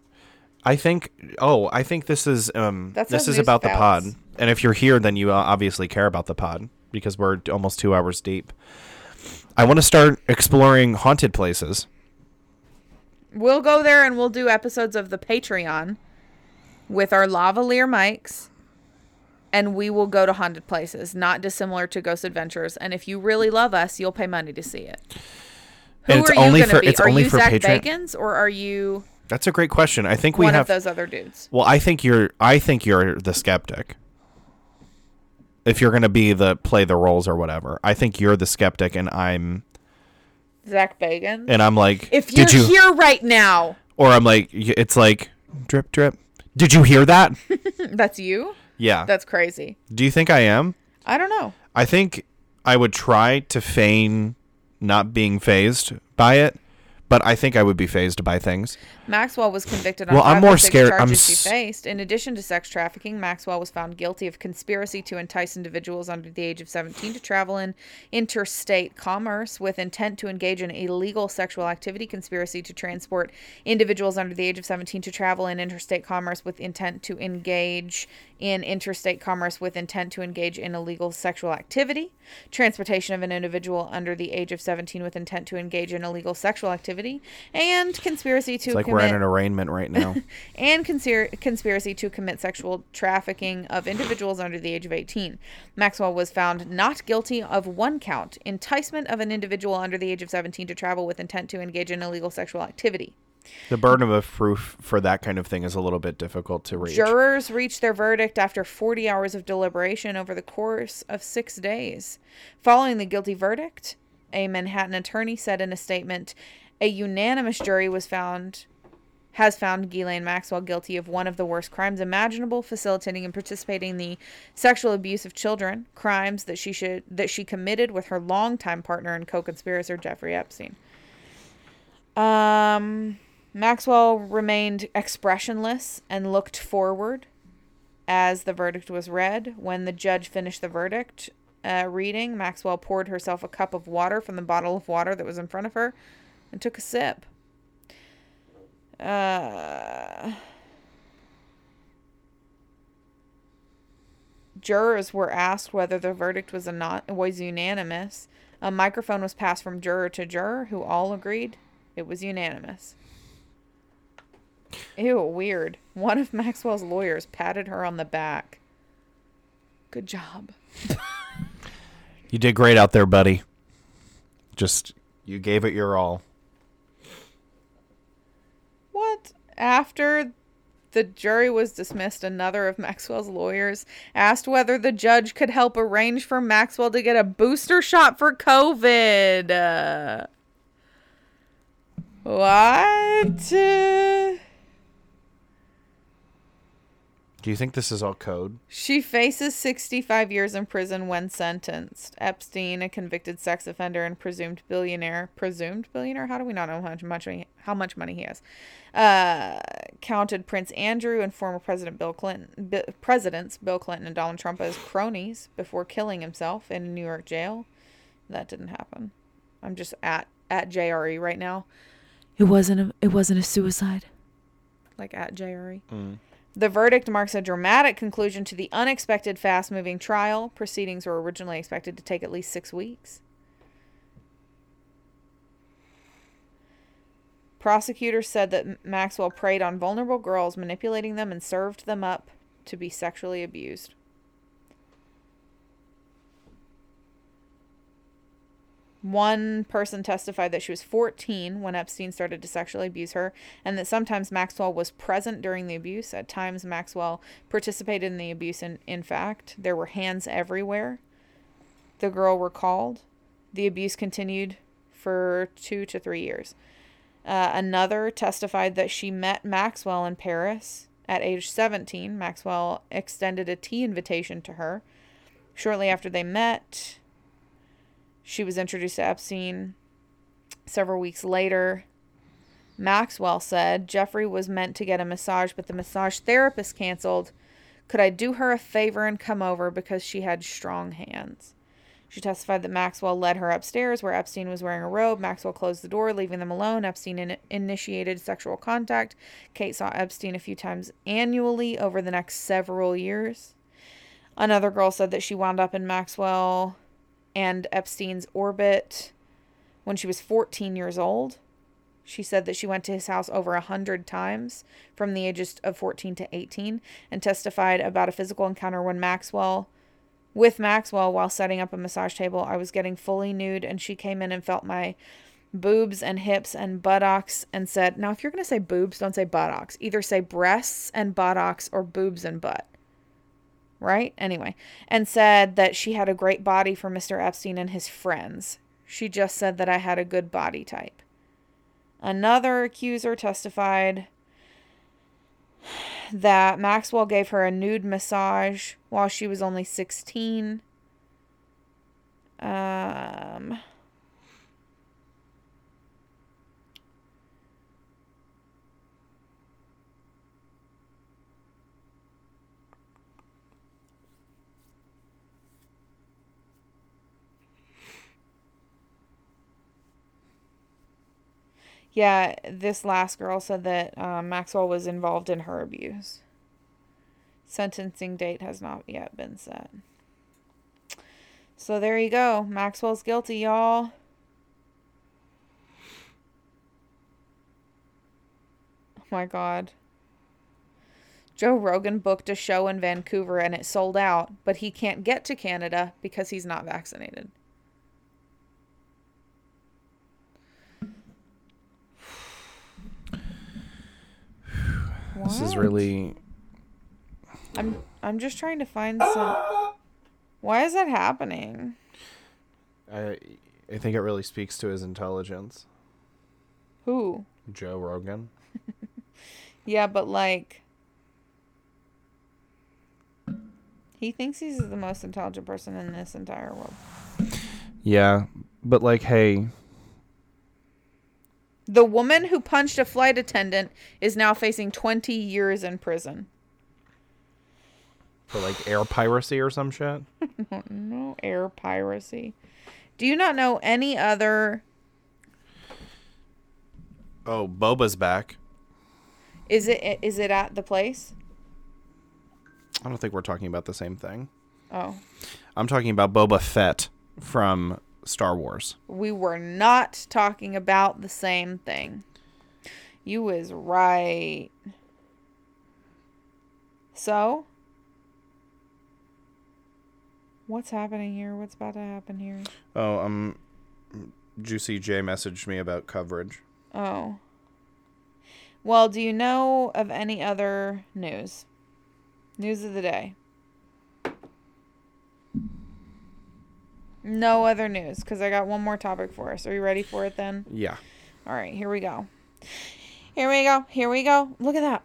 I think. Oh, I think this is um. This is about the pod, and if you're here, then you obviously care about the pod because we're almost two hours deep. I want to start exploring haunted places. We'll go there and we'll do episodes of the Patreon with our lavalier mics. And we will go to haunted places, not dissimilar to Ghost Adventures. And if you really love us, you'll pay money to see it. Who And it's are you only going for- to be? it's are only you for Zak Patreon- Bagans or are you That's a great question. I think we one have. of those other dudes? Well, I think you're. I think you're the skeptic. If you're gonna be the play the roles or whatever, I think you're the skeptic, and I'm Zak Bagans? and I'm like, if you're did you? here right now, or I'm like, it's like drip drip. Did you hear that? that's you? yeah. That's crazy. Do you think I am? I don't know. I think I would try to feign not being phased by it, but I think I would be phased by things. Maxwell was convicted on Well, I'm more oh six scared- I'm charges she faced. In addition to sex trafficking, Maxwell was found guilty of conspiracy to entice individuals under the age of 17 to travel in interstate commerce with intent to engage in illegal sexual activity, conspiracy to transport individuals under the age of 17 to travel in interstate commerce with intent to engage in interstate commerce with intent to engage in illegal sexual activity, transportation of an individual under the age of 17 with intent to engage in illegal sexual activity, and conspiracy to like we're in an arraignment right now. and conspir- conspiracy to commit sexual trafficking of individuals under the age of 18. Maxwell was found not guilty of one count enticement of an individual under the age of 17 to travel with intent to engage in illegal sexual activity. the burden of proof for that kind of thing is a little bit difficult to reach. Jurors reached their verdict after 40 hours of deliberation over the course of six days. Following the guilty verdict, a Manhattan attorney said in a statement, a unanimous jury was found has found Ghislaine Maxwell guilty of one of the worst crimes imaginable, facilitating and participating in the sexual abuse of children, crimes that she should that she committed with her longtime partner and co-conspirator Jeffrey Epstein. Um, Maxwell remained expressionless and looked forward as the verdict was read. When the judge finished the verdict uh, reading, Maxwell poured herself a cup of water from the bottle of water that was in front of her and took a sip. Uh, jurors were asked whether the verdict was a not was unanimous. A microphone was passed from juror to juror, who all agreed it was unanimous. Ew, weird. One of Maxwell's lawyers patted her on the back. Good job. You did great out there, buddy. Just you gave it your all. What? After the jury was dismissed, another of Maxwell's lawyers asked whether the judge could help arrange for Maxwell to get a booster shot for COVID. Uh, what? Do you think this is all code? She faces 65 years in prison when sentenced. Epstein, a convicted sex offender and presumed billionaire, presumed billionaire. How do we not know how much money, how much money he has? Uh, counted Prince Andrew and former President Bill Clinton, Bi- presidents Bill Clinton and Donald Trump as cronies before killing himself in a New York jail. That didn't happen. I'm just at at JRE right now. It wasn't a, it wasn't a suicide. Like at JRE. The verdict marks a dramatic conclusion to the unexpected fast moving trial. Proceedings were originally expected to take at least six weeks. Prosecutors said that Maxwell preyed on vulnerable girls, manipulating them and served them up to be sexually abused. One person testified that she was 14 when Epstein started to sexually abuse her, and that sometimes Maxwell was present during the abuse. At times, Maxwell participated in the abuse, and in fact, there were hands everywhere. The girl recalled. The abuse continued for two to three years. Uh, another testified that she met Maxwell in Paris at age 17. Maxwell extended a tea invitation to her. Shortly after they met, she was introduced to Epstein several weeks later. Maxwell said Jeffrey was meant to get a massage, but the massage therapist canceled. Could I do her a favor and come over because she had strong hands? She testified that Maxwell led her upstairs where Epstein was wearing a robe. Maxwell closed the door, leaving them alone. Epstein in- initiated sexual contact. Kate saw Epstein a few times annually over the next several years. Another girl said that she wound up in Maxwell and Epstein's orbit when she was 14 years old. She said that she went to his house over a hundred times from the ages of 14 to 18 and testified about a physical encounter when Maxwell, with Maxwell, while setting up a massage table, I was getting fully nude and she came in and felt my boobs and hips and buttocks and said, Now, if you're going to say boobs, don't say buttocks. Either say breasts and buttocks or boobs and butt right? Anyway, and said that she had a great body for Mr. Epstein and his friends. She just said that I had a good body type. Another accuser testified that Maxwell gave her a nude massage while she was only 16. Um, Yeah, this last girl said that um, Maxwell was involved in her abuse. Sentencing date has not yet been set. So there you go. Maxwell's guilty, y'all. Oh my god. Joe Rogan booked a show in Vancouver and it sold out, but he can't get to Canada because he's not vaccinated. This is really I'm I'm just trying to find some. Why is that happening? I I think it really speaks to his intelligence. Who? Joe Rogan. Yeah, but like he thinks he's the most intelligent person in this entire world. Yeah, but like, hey, The woman who punched a flight attendant is now facing 20 years in prison. for like air piracy or some shit. No air piracy. Do you not know any other Oh, Boba's back. is it is it at the place? I don't think we're talking about the same thing. Oh. I'm talking about Boba Fett from Star Wars. We were not talking about the same thing. You was right. So, what's happening here? What's about to happen here? Oh, um, Juicy J messaged me about coverage. Oh. Well, do you know of any other news? News of the day. No other news because I got one more topic for us. Are you ready for it then? Yeah. All right, here we go. Here we go. Here we go. Look at that.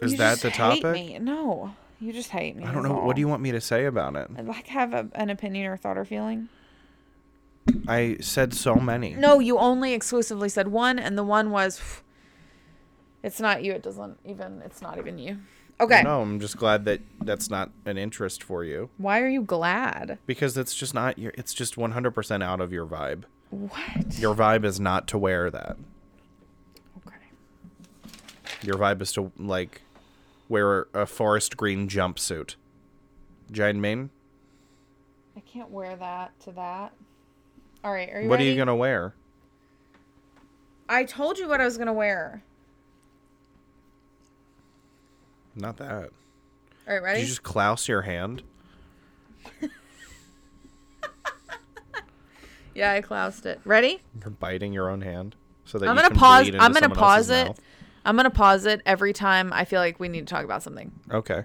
Is You that the topic? me. No, you just hate me. I don't know. all. What do you want me to say about it? I'd like have a, an opinion or thought or feeling. I said so many. No, you only exclusively said one, and the one was. It's not you. It doesn't even. It's not even you. Okay. No, I'm just glad that that's not an interest for you Why are you glad? because it's just not your. It's just 100% out of your vibe. What? Your vibe is not to wear that. Okay. Your vibe is to like wear a forest green jumpsuit. Giant mane. I can't wear that to that. All right. Are you What ready? are you gonna wear? I told you what I was gonna wear. Not that. All right. Ready? Did you just clouse your hand? Yeah, I cloused it. Ready? You're biting your own hand so that I'm gonna pause. bleed into I'm gonna pause it. mouth. I'm gonna pause it every time I feel like we need to talk about something. Okay.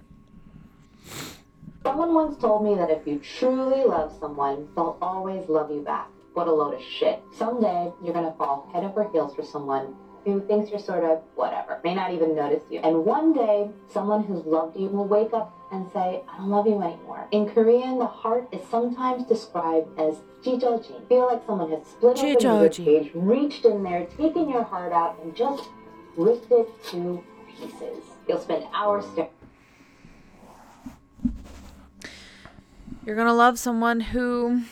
Someone once told me that if you truly love someone, they'll always love you back. What a load of shit. Someday, you're gonna fall head over heels for someone who thinks you're sort of whatever, may not even notice you. And one day, someone who's loved you will wake up and say, I don't love you anymore. In Korean, the heart is sometimes described as jijoji. Feel like someone has split open your cage, reached in there, taken your heart out, and just ripped it to pieces. You'll spend hours staring. You're gonna love someone who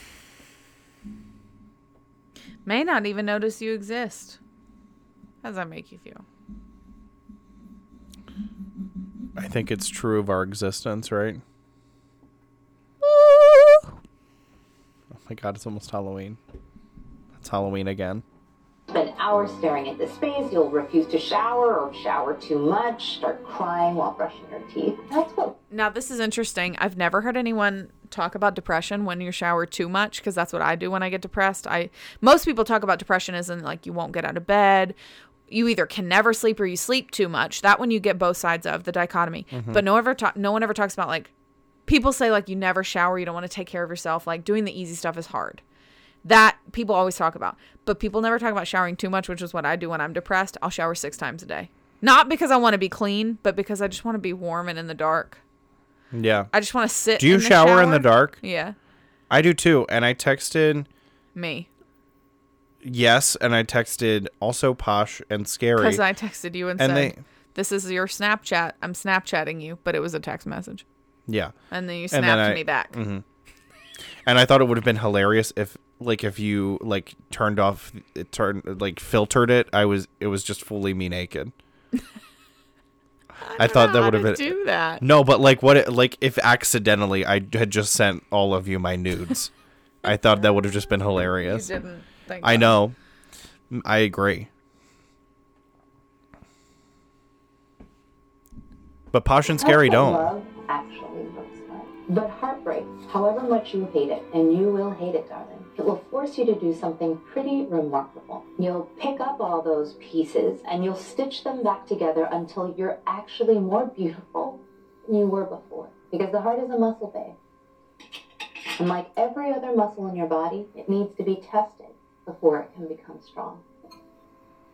may not even notice you exist. How does that make you feel? I think it's true of our existence, right? Ooh. Oh my god, it's almost Halloween. It's Halloween again. spend hours staring at the space. You'll refuse to shower or shower too much, start crying while brushing your teeth. That's what Now this is interesting. I've never heard anyone talk about depression when you shower too much because that's what I do when I get depressed. I most people talk about depression as in like you won't get out of bed. You either can never sleep or you sleep too much. That one you get both sides of the dichotomy. Mm-hmm. But no ever talk, no one ever talks about like people say like you never shower, you don't want to take care of yourself. Like doing the easy stuff is hard. That people always talk about. But people never talk about showering too much, which is what I do when I'm depressed. I'll shower 6 times a day. Not because I want to be clean, but because I just want to be warm and in the dark. Yeah. I just want to sit. Do you in the shower in the dark? Yeah, I do too. And I texted me. Yes, and I texted also posh and scary. Because I texted you and, And said, they- "This is your Snapchat. I'm Snapchatting you," but it was a text message, yeah. and then you snapped then I- me back. Mhm. And I thought it would have been hilarious if like if you like turned off it turned like filtered it. I was it was just fully me naked. I, thought that would have been do that. No, but like what it, like if accidentally I had just sent all of you my nudes. I thought that would have just been You hilarious. didn't. Thank I God. know. Mm, I agree. But Posh and Scary don't. Love actually looks like. But heartbreak, however much you hate it, and you will hate it, darling, it will force you to do something pretty remarkable. You'll pick up all those pieces and you'll stitch them back together until you're actually more beautiful than you were before. Because the heart is a muscle, babe. And like every other muscle in your body, it needs to be tested before it can become strong.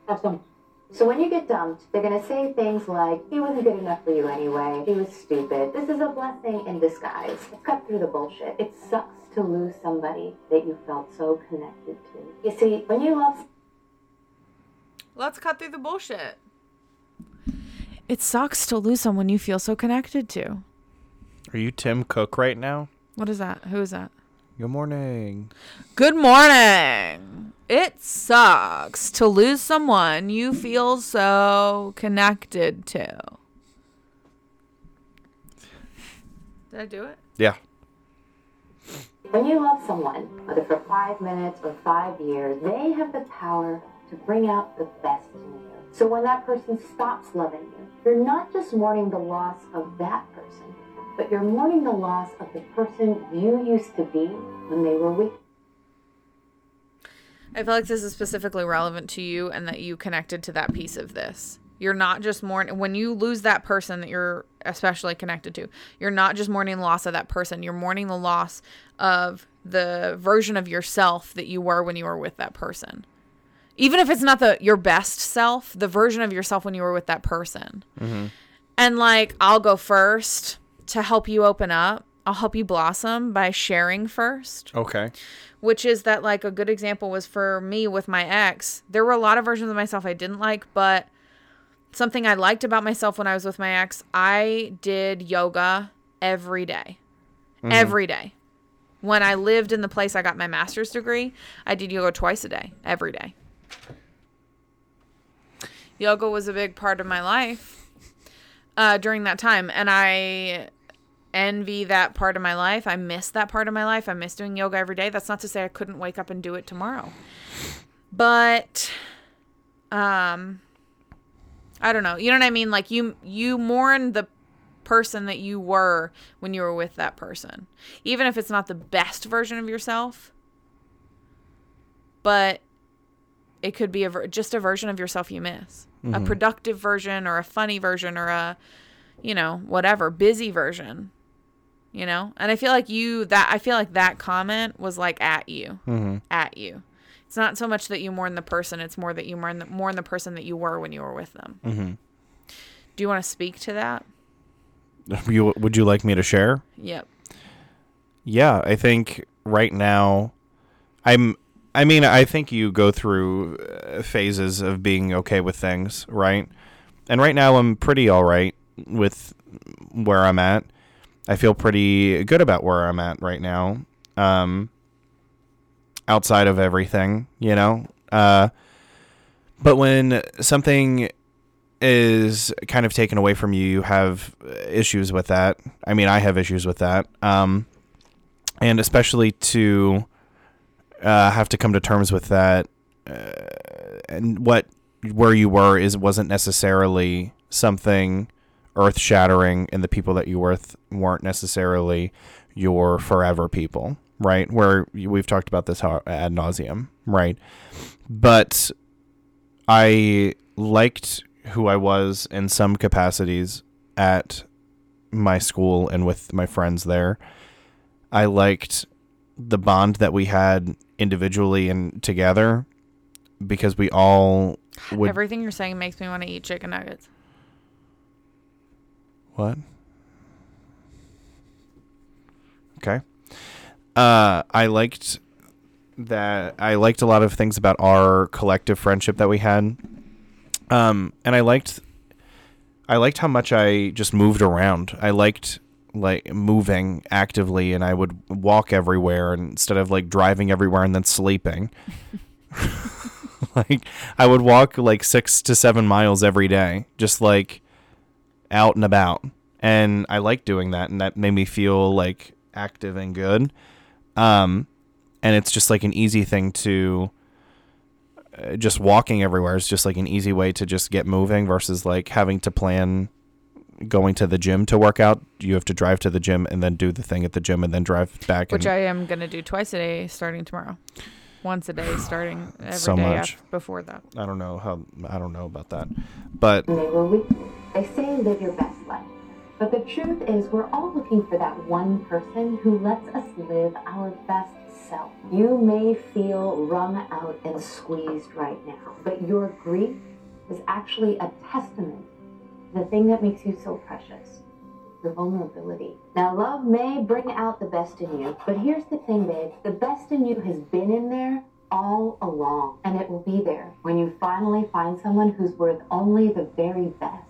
Have some. So when you get dumped, they're gonna say things like, he wasn't good enough for you anyway, he was stupid. This is a blessing in disguise. Let's cut through the bullshit. It sucks to lose somebody that you felt so connected to. You see, when you love Let's cut through the bullshit. It sucks to lose someone you feel so connected to. Are you Tim Cook right now? What is that? Who is that? Good morning. Good morning. It sucks to lose someone you feel so connected to. Did I do it? Yeah. When you love someone, whether for five minutes or five years, they have the power to bring out the best in you. So when that person stops loving you, you're not just mourning the loss of that person, but you're mourning the loss of the person you used to be when they were with you. I feel like this is specifically relevant to you and that you connected to that piece of this. You're not just mourning when you lose that person that you're especially connected to. You're not just mourning the loss of that person. You're mourning the loss of the version of yourself that you were when you were with that person. Even if it's not the your best self, the version of yourself when you were with that person. Mm-hmm. And like I'll go first to help you open up. I'll help you blossom by sharing first Okay. which is that like a good example was for me with my ex. There were a lot of versions of myself I didn't like, but something I liked about myself when I was with my ex, I did yoga every day. Every day. When I lived in the place I got my master's degree, I did yoga twice a day, every day. Yoga was a big part of my life uh, during that time, and I envy that part of my life. I miss that part of my life. I miss doing yoga every day. That's not to say I couldn't wake up and do it tomorrow. But um I don't know. You know what I mean? Like you you mourn the person that you were when you were with that person. Even if it's not the best version of yourself. But it could be a ver- just a version of yourself you miss. A productive version or a funny version or a you know, whatever, busy version. You know? And I feel like you that I feel like that comment was like at you. At you. It's not so much that you mourn the person, it's more that you mourn the, mourn the person that you were when you were with them. Mm-hmm. Do you want to speak to that? You, would you like me to share? Yep. Yeah, I think right now, I'm. I mean, I think you go through uh, phases of being okay with things, right? And right now, I'm pretty all right with where I'm at. I feel pretty good about where I'm at right now. Um, outside of everything, you know. Uh, but when something is kind of taken away from you, you have issues with that. I mean, I have issues with that. Um, and especially to uh, have to come to terms with that, uh, and what where you were is wasn't necessarily something earth shattering, and the people that you were with weren't necessarily your forever people, right? Where we've talked about this ad nauseum, right? But I liked who I was in some capacities at my school and with my friends there. I liked the bond that we had individually and together because we all would Everything you're saying makes me want to eat chicken nuggets. What? Okay. Uh I liked that I liked a lot of things about our collective friendship that we had. Um and I liked I liked how much I just moved around. I liked like moving actively and I would walk everywhere instead of like driving everywhere and then sleeping. like I would walk like 6 to 7 miles every day just like out and about. And I like doing that and that made me feel like active and good. Um and it's just like an easy thing to uh, just walking everywhere is just like an easy way to just get moving versus like having to plan going to the gym to work out. You have to drive to the gym and then do the thing at the gym and then drive back. Which and, I am going to do twice a day starting tomorrow. Once a day starting every day So much. af- before that. I don't know how I don't know about that, but when they say live your best life. But the truth is, we're all looking for that one person who lets us live our best self. You may feel wrung out and squeezed right now, but your grief is actually a testament to the thing that makes you so precious your vulnerability. Now, love may bring out the best in you, but here's the thing, babe the best in you has been in there all along, and it will be there when you finally find someone who's worth only the very best.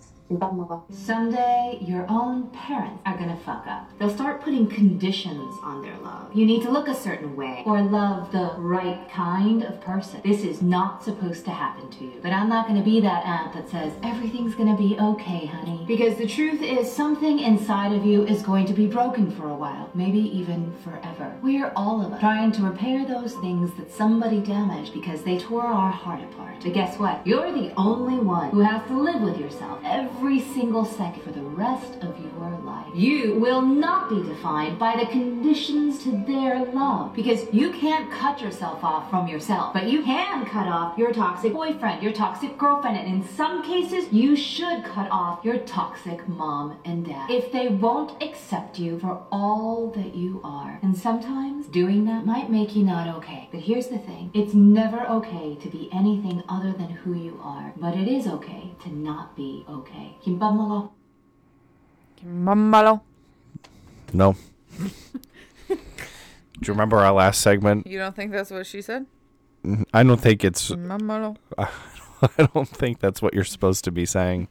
Someday, your own parents are gonna fuck up. They'll start putting conditions on their love. You need to look a certain way, or love the right kind of person. This is not supposed to happen to you. But I'm not gonna be that aunt that says, everything's gonna be okay, honey. Because the truth is, something inside of you is going to be broken for a while, maybe even forever. We're all of us trying to repair those things that somebody damaged because they tore our heart apart. But guess what? You're the only one who has to live with yourself every single second for the rest of your life. You will not be defined by the conditions to their love because you can't cut yourself off from yourself, but you can cut off your toxic boyfriend, your toxic girlfriend, and in some cases, you should cut off your toxic mom and dad if they won't accept you for all that you are. And sometimes doing that might make you not okay. But here's the thing it's never okay to be anything other than who you are, but it is okay to not be okay. 김밥 먹어. Mamalo. No. Do you remember our last segment? You don't think that's what she said? I don't think it's. Mamalo. I don't think that's what you're supposed to be saying.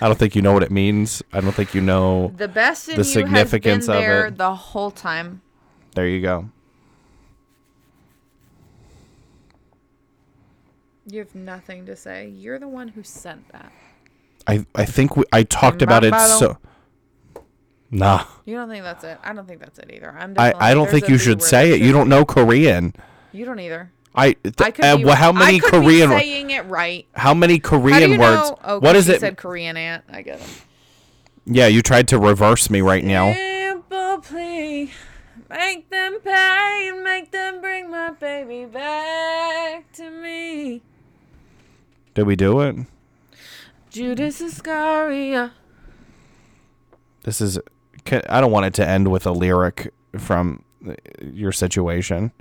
I don't think you know what it means. I don't think you know The best in the you significance has been there of it. the whole time. There you go. You have nothing to say. You're the one who sent that. I I think we, I talked about it so. Nah, You don't think that's it? I don't think that's it either. I'm. I, I don't think you should say it. You don't know Korean. You don't either. I, th- I could uh, be, well, how many I could Korean be saying it right. how many How Korean you words? know? Oh, what is it? Said Korean aunt. I get it. yeah, you tried to reverse me right now. Simple plea. Make them pay and make them bring my baby back to me. Did we do it? Judas Iscariot. This is. I don't want it to end with a lyric from your situation.